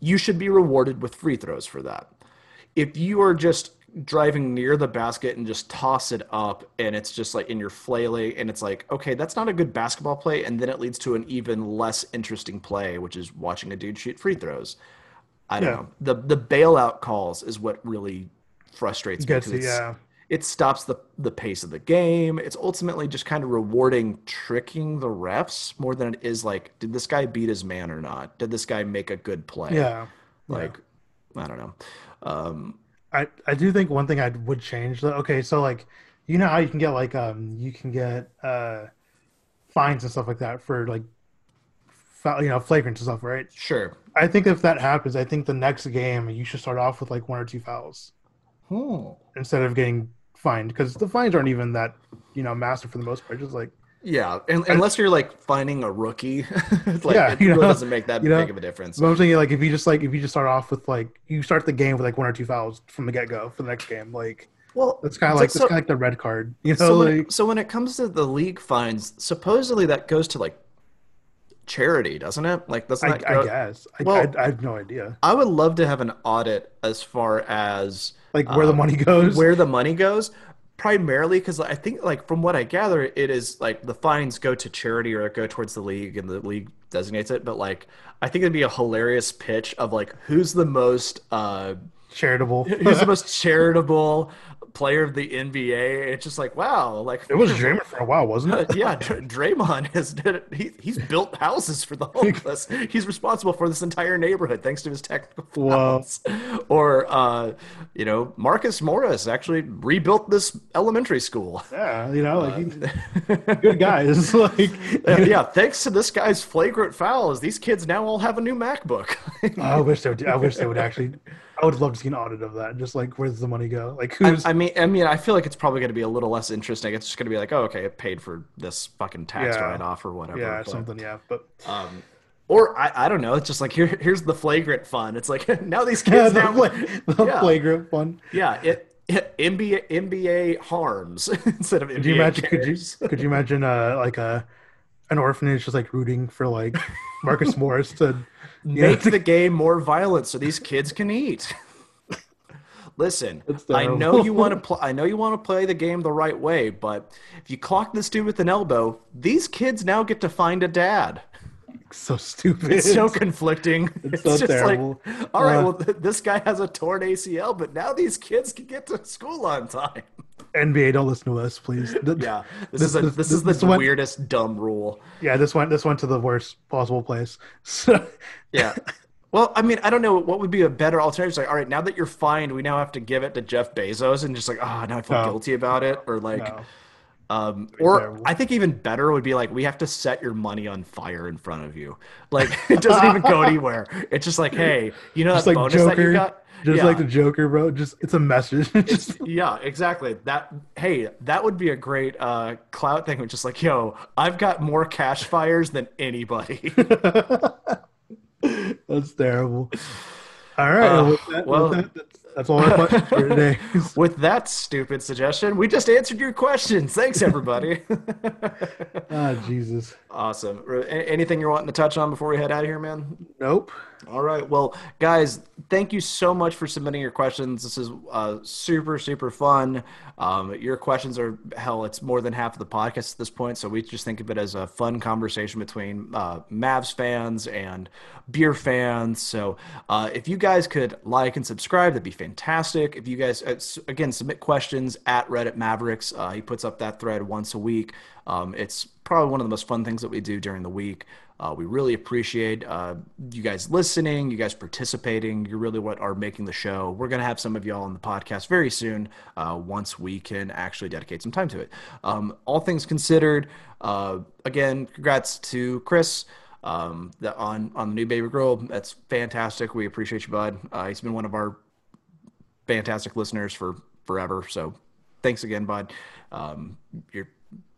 You should be rewarded with free throws for that. If you are just driving near the basket and just toss it up and it's just like in your flailing and it's like okay that's not a good basketball play and then it leads to an even less interesting play which is watching a dude shoot free throws i don't Yeah. know the the bailout calls is what really frustrates me it, yeah. it stops the the pace of the game it's ultimately just kind of rewarding tricking the refs more than it is like did this guy beat his man or not did this guy make a good play Yeah. like i don't know um I, I do think one thing I would change though. Okay, so like you know how you can get like um you can get uh fines and stuff like that for like you know flagrant and stuff, right? sure I think if that happens, I think the next game you should start off with like one or two fouls Hmm. instead of getting fined because the fines aren't even that you know massive for the most part. Just like Yeah, and, unless you're like finding a rookie, like Yeah, it you really know, doesn't make that you know, big of a difference. So I'm saying like if you just like if you just start off with like you start the game with like one or two fouls from the get go for the next game, like Well, that's kind of like so, that's kind of like the red card, you know? so, when like it, so when it comes to the league fines, supposedly that goes to like charity, doesn't it? Like that's not. I. I guess I, Well- I, I have no idea I would love to have an audit as far as like where the um, money goes. where the money goes. Primarily because I think, like from what I gather, it is like the fines go to charity or go towards the league, and the league designates it. But like, I think it'd be a hilarious pitch of like who's the most uh, charitable. who's the most charitable player of the NBA. It's just like, wow, like it was Draymond for a while, wasn't it? yeah, Dr- Draymond has did it. He, he's built houses for the homeless. He's responsible for this entire neighborhood thanks to his technical Wow. fouls. Or, uh, you know, Marcus Morris actually rebuilt this elementary school. Yeah, you know, like he- good guys. like yeah, thanks to this guy's flagrant fouls, these kids now all have a new MacBook. I wish they would. I wish they would actually. I would love to see an audit of that. Just like where does the money go? Like who's? I mean, I mean, I feel like it's probably going to be a little less interesting. It's just going to be like, oh, okay, it paid for this fucking tax Yeah. write-off or whatever. yeah, but- something. Yeah, but Um, or I, I don't know. It's just like here, here's the flagrant fun. It's like now these yeah, kids the, now, the yeah, flagrant one. yeah. It, it NBA NBA harms instead of NBA. Could you imagine? Could you could you imagine uh like a an orphanage just like rooting for like Marcus Morris to yeah, make the game more violent so these kids can eat? Listen, I know you want to play. I know you want to play the game the right way, but if you clock this dude with an elbow, these kids now get to find a dad. so stupid. It's so conflicting. It's It's, so just terrible. like, all right, Uh, well, th- this guy has a torn ACL, but now these kids can get to school on time. NBA, don't listen to us, please. Yeah, this, This- is a, this- this, is the this went- weirdest dumb rule. yeah. This went this went to the worst possible place. So, Yeah. Well, I mean, I don't know what would be a better alternative. It's like, all right, now that you're fined, we now have to give it to Jeff Bezos, and just like, oh, now I feel No. guilty about it, or like, no. Um, or. I think even better would be like, we have to set your money on fire in front of you. Like, it doesn't even go anywhere. It's just like, hey, you know just that like bonus that you Joker, got? just Yeah. like the Joker, bro. Just it's a message. just Yeah, exactly. That hey, that would be a great uh clout thing. Which just like, yo, I've got more cash fires than anybody. that's terrible. All right, Uh, well, with that, well- that, that's, all our questions for today. With that stupid suggestion, we just answered your questions. Thanks, everybody. ah, Jesus. awesome. Anything you're wanting to touch on before we head out of here, man? Nope. All right. Well, guys, thank you so much for submitting your questions. This is uh, super, super fun. Um, your questions are, hell, it's more than half of the podcast at this point. So we just think of it as a fun conversation between uh, Mavs fans and beer fans. So uh, if you guys could like and subscribe, that'd be fantastic. If you guys, uh, again, submit questions at Reddit Mavericks. Uh, he puts up that thread once a week. Um, it's probably one of the most fun things that we do during the week. Uh, we really appreciate uh, you guys listening, you guys participating. You're really what are making the show. We're going to have some of y'all on the podcast very soon uh, once we can actually dedicate some time to it. Um, all things considered, uh, again, congrats to Chris um, the, on, on the new baby girl. That's fantastic. We appreciate you, bud. Uh, he's been one of our fantastic listeners for forever. So thanks again, bud. Um, you're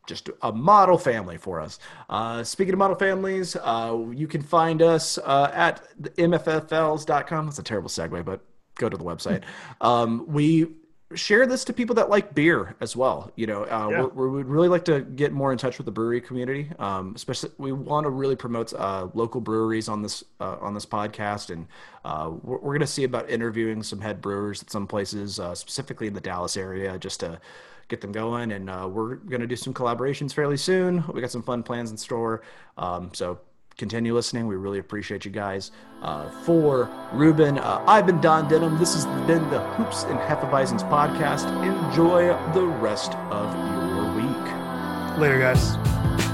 just a model family for us. Uh, speaking of model families, uh, you can find us uh, at the mffls.com. That's a terrible segue, but go to the website. Um, we share this to people that like beer as well. You know, uh, Yeah. we're, we would really like to get more in touch with the brewery community. Um, especially, we want to really promote uh, local breweries on this uh, on this podcast, and uh, we're, we're going to see about interviewing some head brewers at some places, uh, specifically in the Dallas area, just to get them going. And uh, we're going to do some collaborations fairly soon. We got some fun plans in store. Um, so continue listening. We really appreciate you guys. Uh, for Ruben, uh, I've been Don Denham. This has been the Hoops and Hefeweizens podcast. Enjoy the rest of your week. Later, guys.